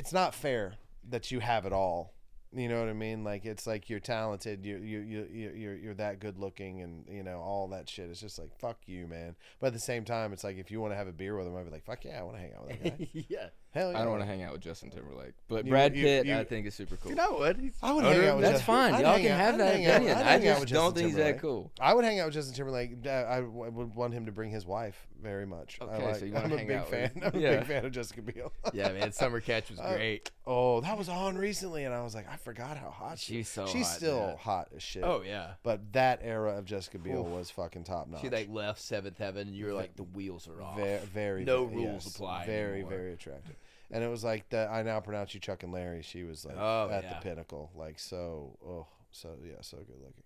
it's not fair that you have it all. You know what I mean? Like it's like you're talented, you you you you- you're you're that good looking, and you know all that shit. It's just like fuck you, man. But at the same time, it's like if you want to have a beer with him, I'd be like, fuck yeah, I want to hang out with that guy. yeah, Hell yeah, I don't want to hang out with Justin Timberlake, but You- Brad you- Pitt, you- I think is super cool. you know what? He's I would hang out with That's Justin- fine. I'd Y'all hang can out- have I'd that hang out- opinion. I'd I hang out just with don't Justin think he's Timberlake. that cool. I would hang out with Justin Timberlake. Uh, I w- would want him to bring his wife very much. I Okay, like, so you wanna I'm a hang big out fan. with- I'm a Yeah. big fan of Jessica Biel. yeah, man. Summer Catch was Uh, great. oh, that was on recently, and I was like, I forgot how hot she. She's so She's hot, still man. hot as shit. Oh yeah. but that era of Jessica Biel was fucking top notch. She like left Seventh Heaven, and you're like the wheels are off. very, very, No very- rules yes, apply Very, anymore. very attractive. And it was like that. I now pronounce you Chuck and Larry. She was like Oh, at yeah. the pinnacle, like so. Oh, so yeah, so good looking.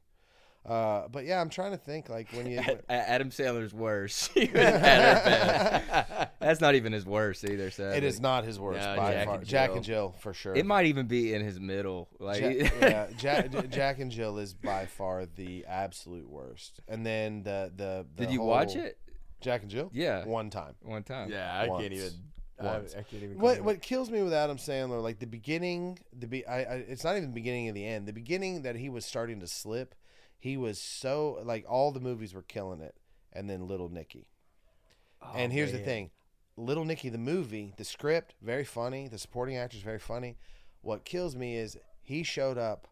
Uh, but yeah, I'm trying to think like when you. A- Adam Sandler's worse. He was at her best. That's not even his worst either. So It is not his worst No, by Jack far. and Jack Jill. and Jill for sure. It might even be in his middle. Like, Jack, yeah, Jack, Jack and Jill is by far the absolute worst. And then the the, the did you watch it Jack and Jill? Yeah. one time. one time? Yeah, I Once. can't even. I, Once. I even. What what kills me with Adam Sandler, like the beginning, the be, I, I, it's not even the beginning of the end. The beginning that he was starting to slip, he was so like all the movies were killing it, and then Little Nicky. and here's the thing, Little Nicky, the movie, the script, very funny. The supporting actors, very funny. What kills me is he showed up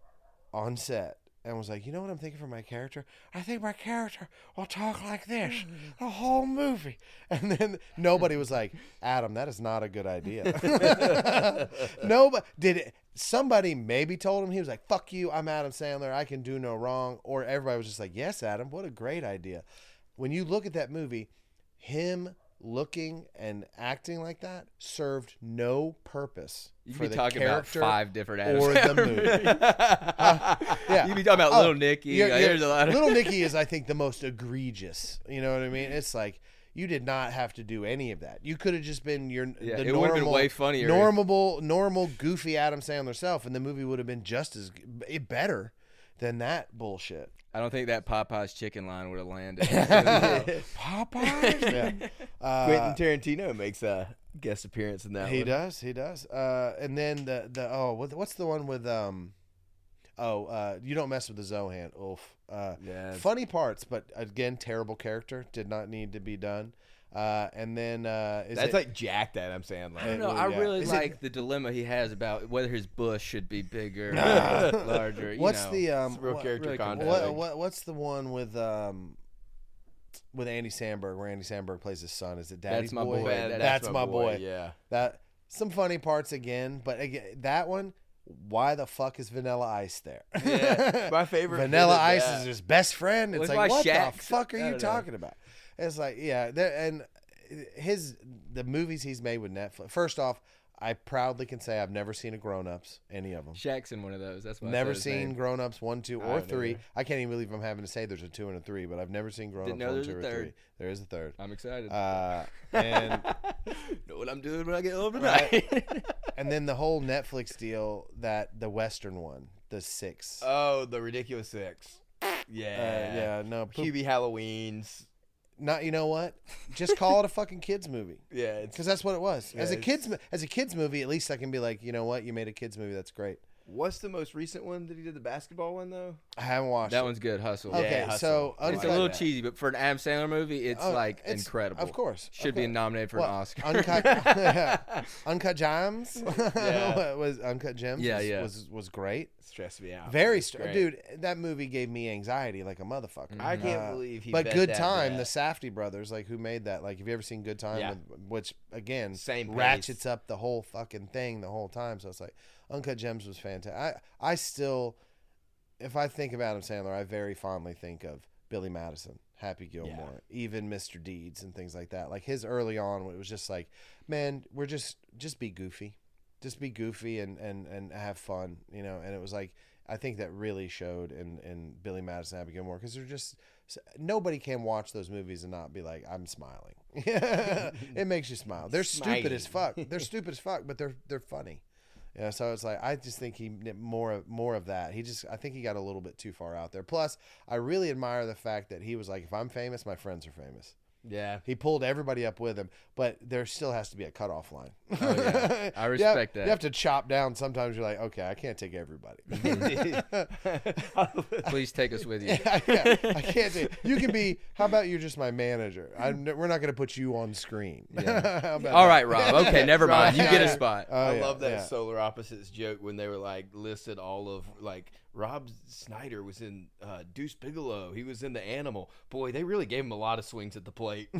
on set and was like, you know what I'm thinking for my character? I think my character will talk like this the whole movie. And then nobody was like, Adam, that is not a good idea. Nobody did it. Somebody maybe told him he was like, "Fuck you, I'm Adam Sandler. I can do no wrong." Or everybody was just like, "Yes, Adam, what a great idea." When you look at that movie, him looking and acting like that served no purpose You for could be the talking about character five different Adam or the movie. movies. Uh, yeah. You'd be talking about Oh, Little Nicky. You're- you're- there's a lot of Little Nicky is, I think, the most egregious. You know what I mean? It's like you did not have to do any of that. You could have just been your Yeah, the it would've normal, been way funnier if- normal, normal, goofy Adam Sandler self, and the movie would have been just as g- better than that bullshit. I don't think that Popeye's chicken line would have landed. Popeyes. yeah. Uh, Quentin Tarantino makes a guest appearance in that. he one. does. He does. Uh, and then the the oh, what's the one with um, oh, uh, you don't mess with the Zohan. Oof. Uh, Yeah, funny parts, but again, terrible character. Did not need to be done. Uh, and then uh, is That's it, like jacked Adam Sandler. I don't know. Well, I yeah. really Is it- like the dilemma he has about whether his bush should be bigger, or larger. You what's know. the um, real what, character really content. what, what what's the one with um with Andy Samberg where Andy Samberg plays his son? Is it Daddy's That's my boy? boy. Bad- That's, my boy. Yeah. That some funny parts again, but again, that one. Why the fuck is Vanilla Ice there? Yeah, my favorite Vanilla Ice that- is his best friend. It's it's like why what the fuck are you don't know. talking about? It's like yeah, and his the movies he's made with Netflix. First off, I proudly can say I've never seen a Grown Ups, any of them. Shaq's in one of those. That's I Never seen. Grown Ups one, two, or haven't three. either. I can't even believe I'm having to say there's a two and a three, but I've never seen Grown Ups one, two, or three. There is a third. I'm excited. Uh, and know what I'm doing when I get home Right. and then the whole Netflix deal that the Western one, the six. Oh, the ridiculous six. Uh, Yeah. yeah, no, poop- Hubie Halloween's. Not. You know what? Just call it a fucking kids movie. Yeah, Because that's what it was. as a kids, as a kids movie, at least I can be like, you know what, you made a kids movie. That's great. What's the most recent one that he did the basketball one though? I haven't watched that it. one's good. Hustle. Okay, Yeah, so Hustle. It's a Uncut- little cheesy, but for an Adam Sandler movie, it's Oh, like it's- incredible. Of course, Should of be course. nominated for What, an Oscar. Uncut, Uncut Gems. Yeah. was Uncut Gems? Yeah, was, yeah. Was was great. Stressed me out. Very, It's str- great. dude. That movie gave me anxiety like a motherfucker. I can't Uh, believe he. but bet Good that Time, bet. the Safdie brothers, like who made that? Like, have you ever seen Good Time? Yeah. With, which again, Same pace. ratchets up the whole fucking thing the whole time. So it's like Uncut Gems was fantastic. I I still, if I think of Adam Sandler, I very fondly think of Billy Madison, Happy Gilmore, even Mr. Deeds and things like that. Like his early on, it was just like, man, we're just just be goofy, just be goofy and and and have fun, you know. And it was like. I think that really showed in, in Billy Madison, Happy Gilmore, because they're just nobody can watch those movies and not be like, I'm smiling. it makes you smile. They're stupid as fuck. They're stupid as fuck, but they're they're funny. Yeah, so it's like I just think he more more of that. He just I think he got a little bit too far out there. Plus, I really admire the fact that he was like, if I'm famous, my friends are famous. Yeah. He pulled everybody up with him, but there still has to be a cutoff line. Oh, yeah. I You have- respect that. You have to chop down. Sometimes you're like, okay, I can't take everybody. Please take us with you. I, can't, I can't take. You can be. How about you're just my manager? I'm, we're not going to put you on screen. How about All that? right, Rob. Okay, never mind. You get a spot. Oh, I yeah, love that yeah. Solar Opposites joke when they were like listed all of like Rob Schneider was in uh, Deuce Bigalow. He was in The Animal. Boy, they really gave him a lot of swings at the plate.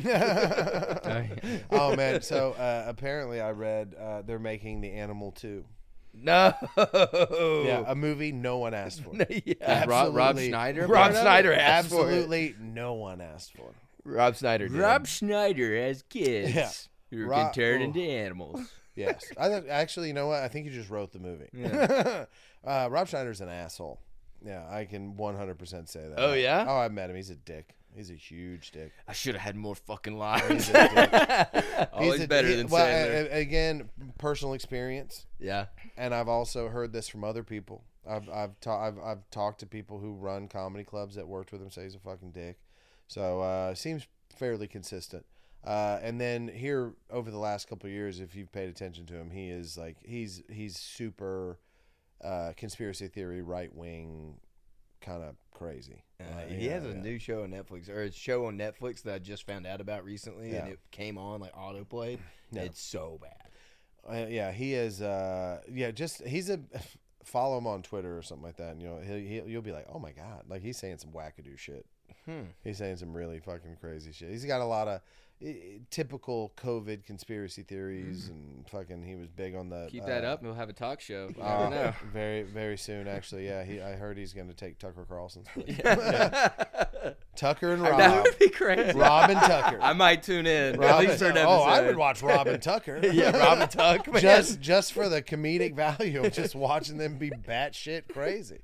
oh man! So uh, apparently, I read uh, they're making the Animal Two. no. Yeah, a movie no one asked for. yeah. Rob- Rob Absolutely. Schneider? Rob part of it? Schneider asked for it. Absolutely, no one asked for. Rob Schneider. Did. Rob Schneider as kids Yeah. who Rob- can turn oh. into animals. Yes, I th- actually, you know what? I think you just wrote the movie. uh, Rob Schneider's an asshole. Yeah, I can 100% say that. Oh, yeah? Oh, I met him. He's a dick. he's a huge dick. I should have had more fucking lines. He's a Always He's a- better he- than well, Sandler. a- a- again, personal experience, yeah. and I've also heard this from other people. I've I've, ta- I've I've talked to people who run comedy clubs that worked with him. Say he's a fucking dick. So uh, seems fairly consistent. Uh, and then here over the last couple of years, if you've paid attention to him, he is like he's he's super uh, conspiracy theory, right wing, kind of crazy. Uh, Uh, he yeah, has a yeah. new show on Netflix or a show on Netflix that I just found out about recently, and it came on like autoplayed. Yeah. It's so bad. Uh, yeah, he is. Uh, yeah, just he's a follow him on Twitter or something like that, and you know he'll, he'll you'll be like, oh my god, like he's saying some wackadoo shit. Hmm. He's saying some really fucking crazy shit. He's got a lot of typical COVID conspiracy theories, and fucking he was big on the Keep that uh, up, and we'll have a talk show. You uh, never know. very very soon, actually. Yeah, he I heard he's going to take Tucker Carlson's place. that Tucker and Rob, That would be crazy. Rob and Tucker. I might tune in. Rob at least for and- an oh, I would watch Rob and Tucker. yeah, Robin Tuck, man. just just for the comedic value of just watching them be batshit crazy.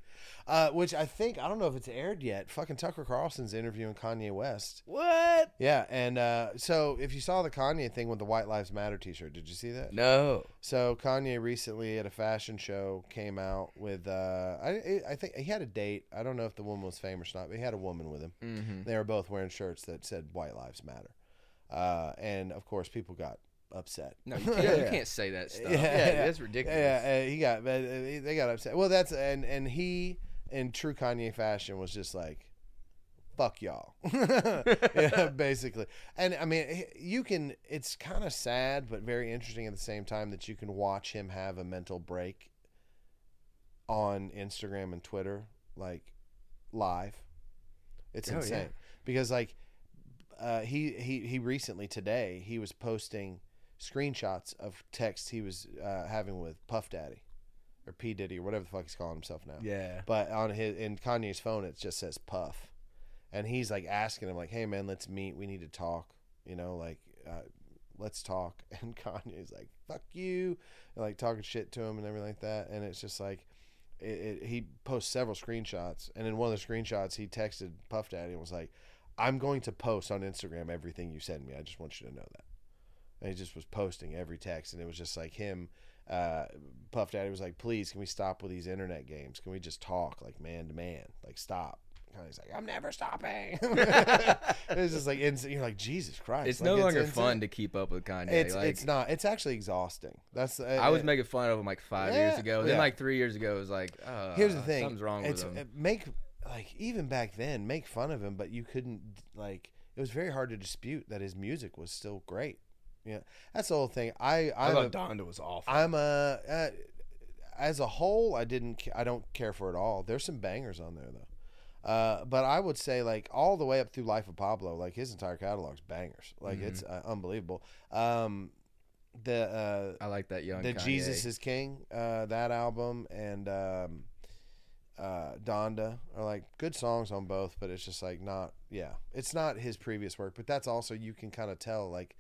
Uh, which I think I don't know if it's aired yet. Fucking Tucker Carlson's interviewing Kanye West. what? Yeah, and uh, so if you saw the Kanye thing with the White Lives Matter T-shirt, did you see that? No. So Kanye recently at a fashion show came out with uh, I I think he had a date. I don't know if the woman was famous or not, but he had a woman with him. Mhm. They were both wearing shirts that said White Lives Matter, uh, and of course people got upset. No, you can't, you can't say that stuff. Yeah, that's ridiculous. Yeah, uh, he got, but uh, they got upset. Well, that's and and he in true Kanye fashion was just like, "Fuck y'all," yeah, basically. And I mean, you can. It's kind of sad, but very interesting at the same time that you can watch him have a mental break on Instagram and Twitter, like live. It's Oh, yeah. insane because like uh, he he he recently today he was posting screenshots of texts he was uh, having with Puff Daddy or P Diddy or whatever the fuck he's calling himself now. Yeah. But on his in Kanye's phone it just says Puff, and he's like asking him like, "Hey man, let's meet. We need to talk. You know, like." Uh, Let's talk, and Kanye's like, "Fuck you," and like talking shit to him and everything like that. And it's just like, it, it, he posts several screenshots, and in one of the screenshots, he texted Puff Daddy and was like, "I'm going to post on Instagram everything you send me. I just want you to know that." And he just was posting every text, and it was just like him. Uh, Puff Daddy was like, "Please, can we stop with these internet games? Can we just talk like man to man? Like stop." He's like, "I'm never stopping." it's just like you're like Jesus Christ. It's Like, no longer insane. fun to keep up with Kanye. It's like, it's not. It's actually exhausting. That's uh, I was uh, making fun of him like five years ago. Then yeah. like three years ago, it was like, uh, Here's the thing. something's wrong it's, with him. uh, Make like even back then, make fun of him, but you couldn't like. It was very hard to dispute that his music was still great. Yeah, that's the whole thing. I I thought a, Donda was awful. I'm a uh, as a whole, I didn't. I don't care for it all. There's some bangers on there though. Uh, but I would say like all the way up through Life of Pablo, like his entire catalog's bangers. Like it's uh, unbelievable. Um, the uh, I like that young. the Kanye. Jesus is King, uh, that album, and um, uh, Donda are like good songs on both, but it's just like not, yeah, it's not his previous work, but that's also you can kind of tell like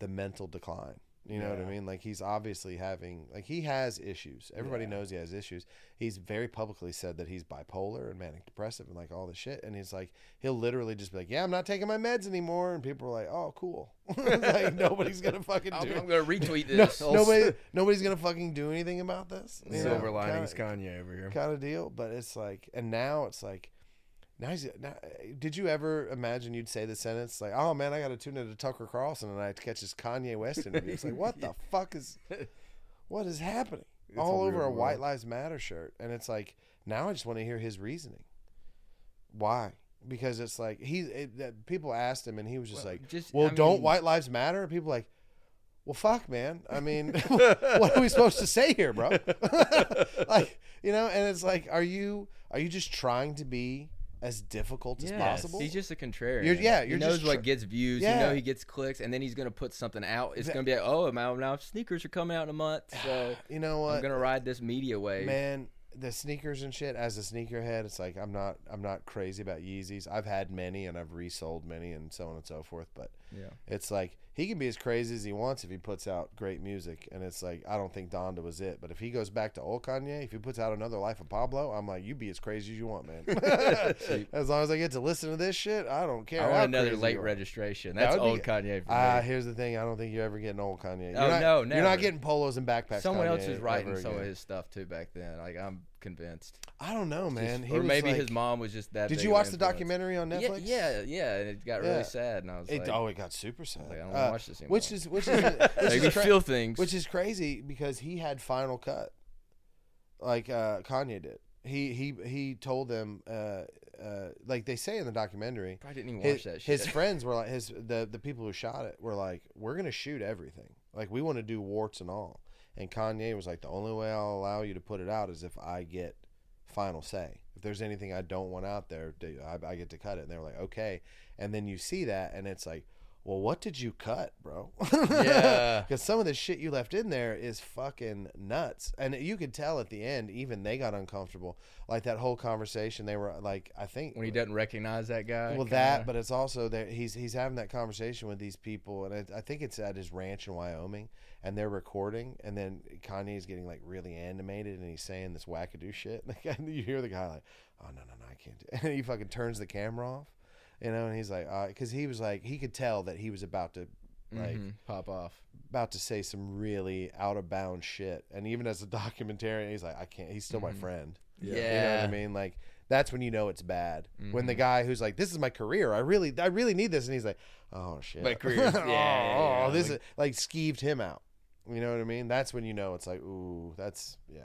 the mental decline. You know what I mean? Like he's obviously having like he has issues. Everybody Yeah. knows he has issues. He's very publicly said that he's bipolar and manic depressive and like all this shit. And he's like he'll literally just be like, "Yeah, I'm not taking my meds anymore," and people are like, "Oh, cool." like nobody's gonna fucking I'm, do I'm gonna retweet no, this. nobody, nobody's gonna fucking do anything about this. you know, Silver linings, kinda, Kanye over here. kind of deal. But it's like, and now it's like, now he's. Now, did you ever imagine you'd say the sentence like, "Oh man, I got to tune into Tucker Carlson and I catch this Kanye West interview"? It's like, what the fuck is, what is happening? It's All a over a White. Lives Matter shirt, and it's like now I just want to hear his reasoning. Why? Because it's like he it, that people asked him, and he was just Well, like, just- "Well, I don't mean- White Lives Matter?" People like, "Well, fuck, man. I mean, what are we supposed to say here, bro?" like, you know, and it's like, are you are you just trying to be as difficult as Yes. possible? He's just a contrarian. You're- yeah, he you're knows just what tr- gets views. Yeah. You know he gets clicks, and then he's gonna put something out. It's That- gonna be like, oh, now now sneakers are coming out in a month, so you know what? I'm gonna ride this media wave. man. the sneakers and shit. As a sneakerhead, it's like I'm not I'm not crazy about Yeezys. I've had many and I've resold many and so on and so forth. But Yeah. it's like he can be as crazy as he wants if he puts out great music. And it's like I don't think Donda was it. But if he goes back to old Kanye, if he puts out another Life of Pablo, I'm like, you be as crazy as you want, man. as long as I get to listen to this shit, I don't care. I want another late registration. That That's be- old Kanye for me. Ah, here's the thing. I don't think you're ever getting old Kanye. You're Oh, not, no, You're not getting polos and backpacks. Someone else Kanye was writing some of his stuff too back then. Like I'm convinced. I don't know, man. He or maybe like- his mom was just that. Did you watch the influence. documentary on Netflix? Yeah, yeah, and it got Yeah. really sad, and I was It, like, oh, it got super sad. like, I don't Uh, watch this Which anymore. is which is which is, cra- feel things. which is crazy because he had final cut, like uh, Kanye did. He he he told them, uh, uh, like they say in the documentary. I didn't even His, watch that shit. his friends were like his the the people who shot it were like, we're gonna shoot everything. Like we want to do warts and all. And Kanye was like, the only way I'll allow you to put it out is if I get final say. If there's anything I don't want out there, I, get to cut it. And they were like, okay. And then you see that, and it's like, well, what did you cut, bro? Yeah. Because some of the shit you left in there is fucking nuts. And you could tell at the end, even they got uncomfortable. Like that whole conversation, they were like, I think. when he doesn't recognize that guy. Well, kinda. that, but it's also that he's he's having that conversation with these people, and I, I think it's at his ranch in Wyoming, and they're recording, and then Kanye's getting like really animated, and he's saying this wackadoo shit, and you hear the guy like, "Oh no, no, no, I can't do," it. and he fucking turns the camera off, you know, and he's like, because he was like, he could tell that he was about to. Like Mhm, pop off. about to say some really out of bounds shit, and even as a documentarian, he's like, I can't. He's still my friend. Yeah. You know what I mean? Like that's when you know it's bad. When Mm-hmm. the guy who's like, "This is my career. I really, I really need this," and he's like, "Oh shit, My career. oh, Yeah, yeah, yeah. this Like- is like skeeved him out." You know what I mean? That's when you know it's like, ooh, that's yeah,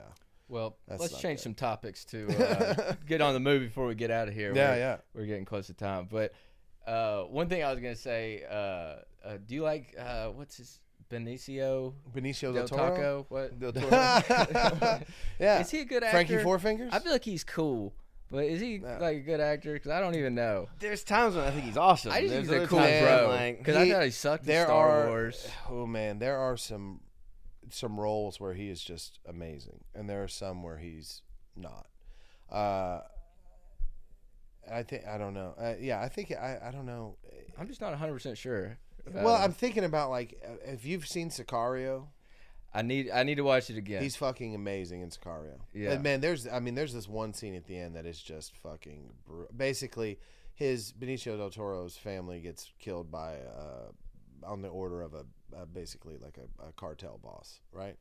Well, That's let's change good. some topics to uh, get on the move before we get out of here. yeah, We're- yeah. We're getting close to time, but uh, one thing I was gonna say, uh, uh, do you like uh, what's his Benicio Benicio del del Toro. Taco? What? Del Toro. yeah, Is he a good actor? Frankie Four Fingers. I feel like he's cool, but is he Yeah. like a good actor? Because I don't even know. There's times when I think he's awesome. I just There's think he's a cool times when I'm bro. Like, Because I thought he sucked in there Star are Wars. oh man there are some some roles where he is just amazing and there are some where he's not uh i think i don't know uh, yeah i think i i don't know I'm just not 100 percent sure. well i'm thinking about like uh, if you've seen sicario I need I need to watch it again. he's fucking amazing in sicario Yeah. And, man there's i mean there's this one scene at the end that is just fucking basically his benicio del toro's family gets killed by uh on the order of a uh, basically like a, a cartel boss, right?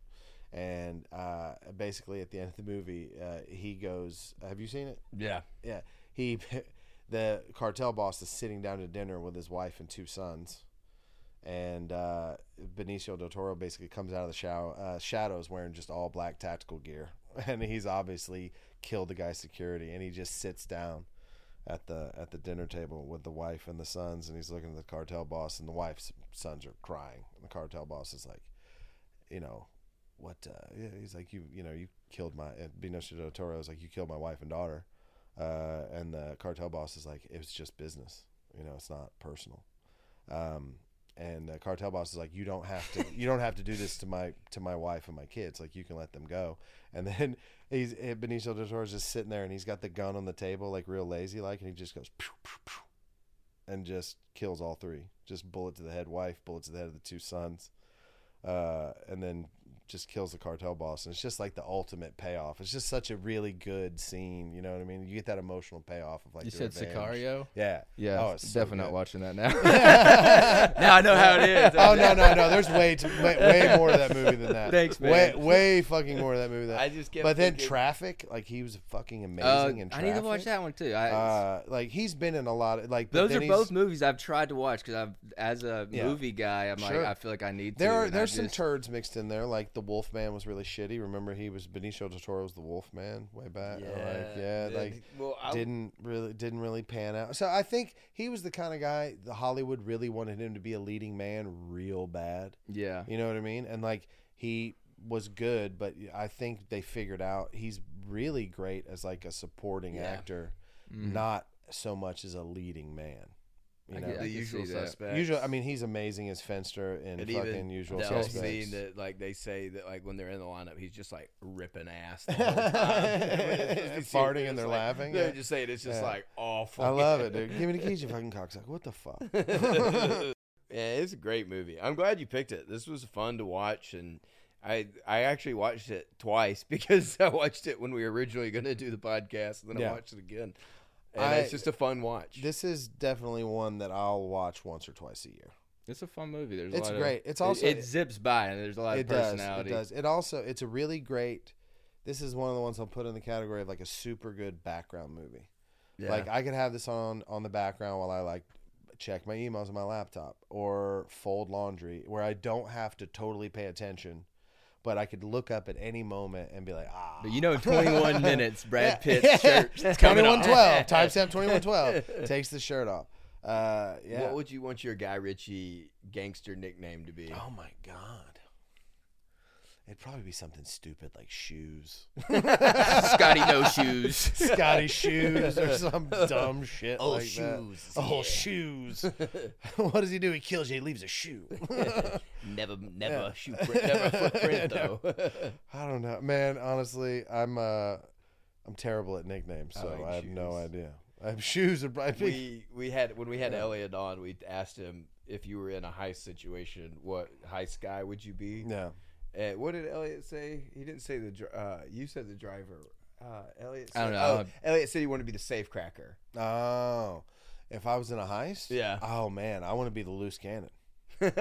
And uh, basically at the end of the movie, uh, he goes, "Have you seen it?" yeah. Yeah, he, the cartel boss is sitting down to dinner with his wife and two sons, and uh, Benicio del Toro basically comes out of the show, uh, shadows wearing just all black tactical gear, and he's obviously killed the guy's security, and he just sits down at the at the dinner table with the wife and the sons, and he's looking at the cartel boss, and the wife's sons are crying, and the cartel boss is like, you know. What uh, he's like you you know you killed my Benicio del Toro is like you killed my wife and daughter, uh, and the cartel boss is like, it was just business. You know, it's not personal. Um, and the cartel boss is like, you don't have to, you don't have to do this to my to my wife and my kids. Like, you can let them go. And then he's Benicio del Toro's just sitting there, and he's got the gun on the table, like real lazy, like, and he just goes, pew, pew, pew, and just kills all three. Just bullet to the head wife, bullet to the head of the two sons, uh, and then just kills the cartel boss and it's just like the ultimate payoff it's just such a really good scene you know what i mean you get that emotional payoff of like You the said revenge. Sicario. yeah Yeah, oh it's so definitely not watching that now. now I know how it is. oh no no no there's way too, way, way more of that movie than that Thanks, man. way way fucking more of that movie than that I just kept but then traffic like he was fucking Uh, amazing in I need to watch that one too. I, uh like he's been in a lot of like those are both movies I've tried to watch because I've, as a Yeah. movie guy, I'm Sure. like, I feel like I need to. are there's some just- turds mixed in there like the Wolfman was really shitty remember he was Benicio del Toro was the Wolfman way back like yeah like well, I, didn't really didn't really pan out. So I think he was the kind of guy the Hollywood really wanted him to be a leading man real bad. Yeah, You know what I mean? And like he was good, but I think they figured out he's really great as like a supporting Yeah. actor, Mhm. not so much as a leading man. You I know, get- I the can usual see that. suspects. usual. I mean, he's amazing as Fenster in and fucking even Usual the whole Suspects. scene that like they say that like when they're in the lineup, he's just like ripping ass the whole time. It's Farting it's and they're like- laughing, They're yeah. just saying it's just Yeah. like awful. I love it, dude. Give me the keys, you fucking cocksucker. What the fuck? yeah, it's a great movie. I'm glad you picked it. This was fun to watch, and I I actually watched it twice because I watched it when we were originally going to do the podcast, and then Yeah. I watched it again. And I- it's just a fun watch. this is definitely one that I'll watch once or twice a year. It's a fun movie. There's a It's lot great. Of, It's it- also it, zips by and there's a lot it of does. It does. It also it's a really great. This is one of the ones I'll put in the category of like a super good background movie. yeah. Like I could have this on on the background while I like check my emails on my laptop or fold laundry, where I don't have to totally pay attention, but I could look up at any moment and be like, ah. But you know, in 21 minutes, Brad Yeah. Pitt's shirt coming Twenty one off. Timestamp twenty one twelve. Takes the shirt off. Uh, yeah. What would you want your Guy Ritchie gangster nickname to be? oh my god. It'd probably be something stupid like shoes, Scotty No Shoes. Scotty shoes, or some dumb shit Oh, like that. shoes, Oh yeah. shoes. what does he do? He kills you. He leaves a shoe. Never, never Yeah. shoe print, never footprint though. I don't know, man. Honestly, I'm uh, I'm terrible at nicknames, I so like I, have no idea. I have shoes. Are, I think, we we had when we had Yeah. Elliot on, we asked him if you were in a heist situation, what heist guy would you be? yeah. And what did Elliot say? He didn't say the. dri- Uh, you said the driver. Uh, Elliot. Said, I don't know. Oh, Elliot said he wanted to be the safe cracker. Oh, if I was in a heist, Yeah. Oh man, I want to be the loose cannon. the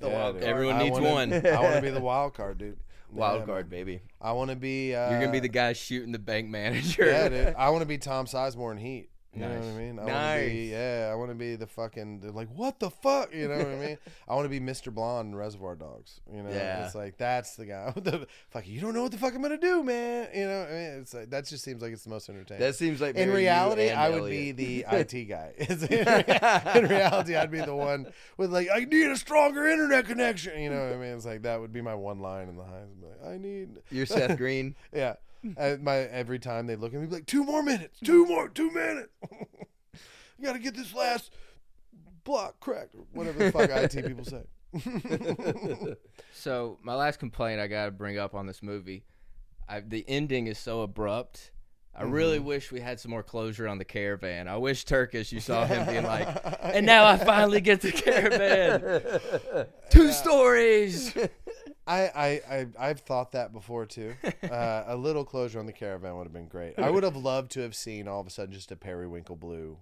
Yeah, wild dude. card. Everyone I needs wanna- one. I want to be the wild card, dude. Wild Yeah, card, man. baby. I want to be. Uh, You're gonna be the guy shooting the bank manager. Yeah, dude. I want to be Tom Sizemore in Heat. You know what I mean? I wanna be, Nice. yeah, I want to be the fucking like what the fuck? You know what I mean? I want to be Mr. Blonde in Reservoir Dogs. You know, Yeah. it's like that's the guy. the, fuck, you don't know what the fuck I'm gonna do, man. You know, what I mean, it's like that just seems like it's the most entertaining. That seems like in reality, I would be the IT guy. In, reality, I'd be the one with like, I need a stronger internet connection. You know what I mean? It's like that would be my one line in the highs. Like, I need, You're Seth Green. yeah. Uh, my every time they look at me, like two more minutes, two more, two minutes. you got to get this last block cracked, or whatever the fuck IT people say. So my last complaint I gotta bring up on this movie, I, the ending is so abrupt. I really Mm-hmm. wish we had some more closure on the caravan. I wish Turkish, you saw him being like, and now I finally get the caravan. Two stories. I, I, I, I've thought that before too. Uh, a little closure on the caravan would have been great. I would have loved to have seen all of a sudden just a periwinkle blue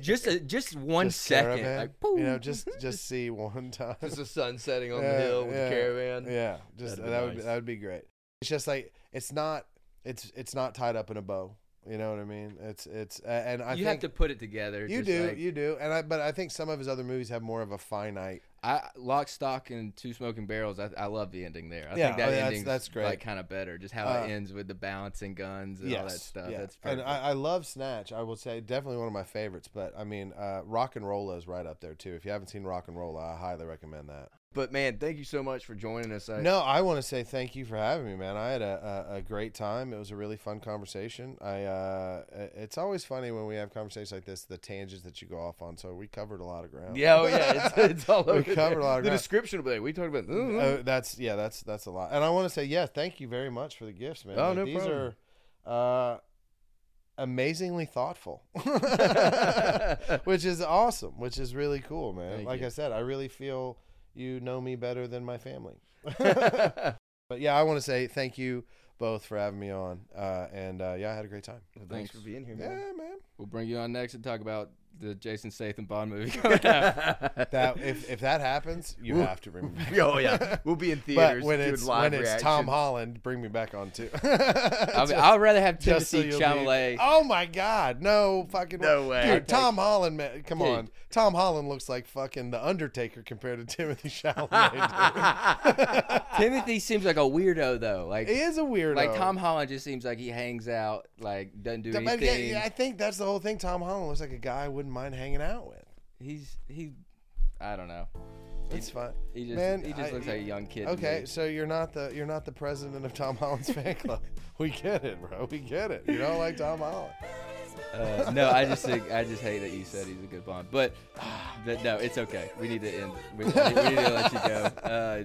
Just a, just one just second, like you know, just just see one time. Just the sun setting on Yeah, the hill with yeah, the caravan. Yeah, just That'd that would that would be great. It's just like it's not it's it's not tied up in a bow. You know what I mean? It's it's uh, and I you have to put it together. you do like- you do and I but I think some of his other movies have more of a finite. I Lock, Stock, and Two Smoking Barrels. I, I love the ending there. I Yeah, think that oh, yeah, that's- great. Like kind of better, just how Uh, it ends with the balancing guns and all that stuff. yeah. That's and. I, I love Snatch. I will say definitely one of my favorites. But I mean, uh, RocknRolla is right up there too. If you haven't seen RocknRolla, I highly recommend that. But man, thank you so much for joining us. I, No, I want to say thank you for having me, man. I had a, a, a great time. It was a really fun conversation. I uh, it's always funny when we have conversations like this, the tangents that you go off on. So we covered a lot of ground. Yeah, oh yeah, it's, it's all over. Covered there. a lot of the ground. description will be like, we talked about. Uh, that's yeah, that's that's a lot. And I want to say yeah, thank you very much for the gifts, man. Oh, Like, no these problem. are uh, amazingly thoughtful, which is awesome. Which is really cool, man. Thank like you. I said, I really feel you know me better than my family. but yeah, I want to say thank you both for having me on. Uh, and uh, yeah, I had a great time. Thanks Thanks. for being here, Yeah, man. man. We'll bring you on next and talk about the Jason Statham Bond movie coming out. That if if that happens, you have to bring me back. oh yeah, we'll be in But theaters. when it's live when it's Tom. Holland, bring me back on too. I mean, I'd rather have Just so Timothy you'll be- Oh my God! No fucking No way. dude. I'd Tom Holland, man, come Dude. on. Tom Holland looks like fucking the Undertaker compared to Timothy Chalamet. Timothy seems like a weirdo though. Like he is a weirdo. like Tom Holland just seems like he hangs out, like doesn't do But yeah, anything. yeah, I think that's the whole thing. Tom Holland looks like a guy I wouldn't mind hanging out with. He's he, I don't know. It's fine. He just Man, he just I- looks like a young kid. Okay, so you're not the you're not the president of Tom Holland's fan club. We get it, bro. We get it. You don't like Tom Holland. Uh, no, I just think I just hate that you said he's a good Bond, but but no, it's okay. We need to end. We, we need to let you go. Uh,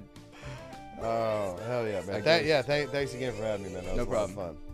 Oh hell yeah, man! Thank, yeah, thank, thanks again for having me, man. That was No a lot of problem. fun.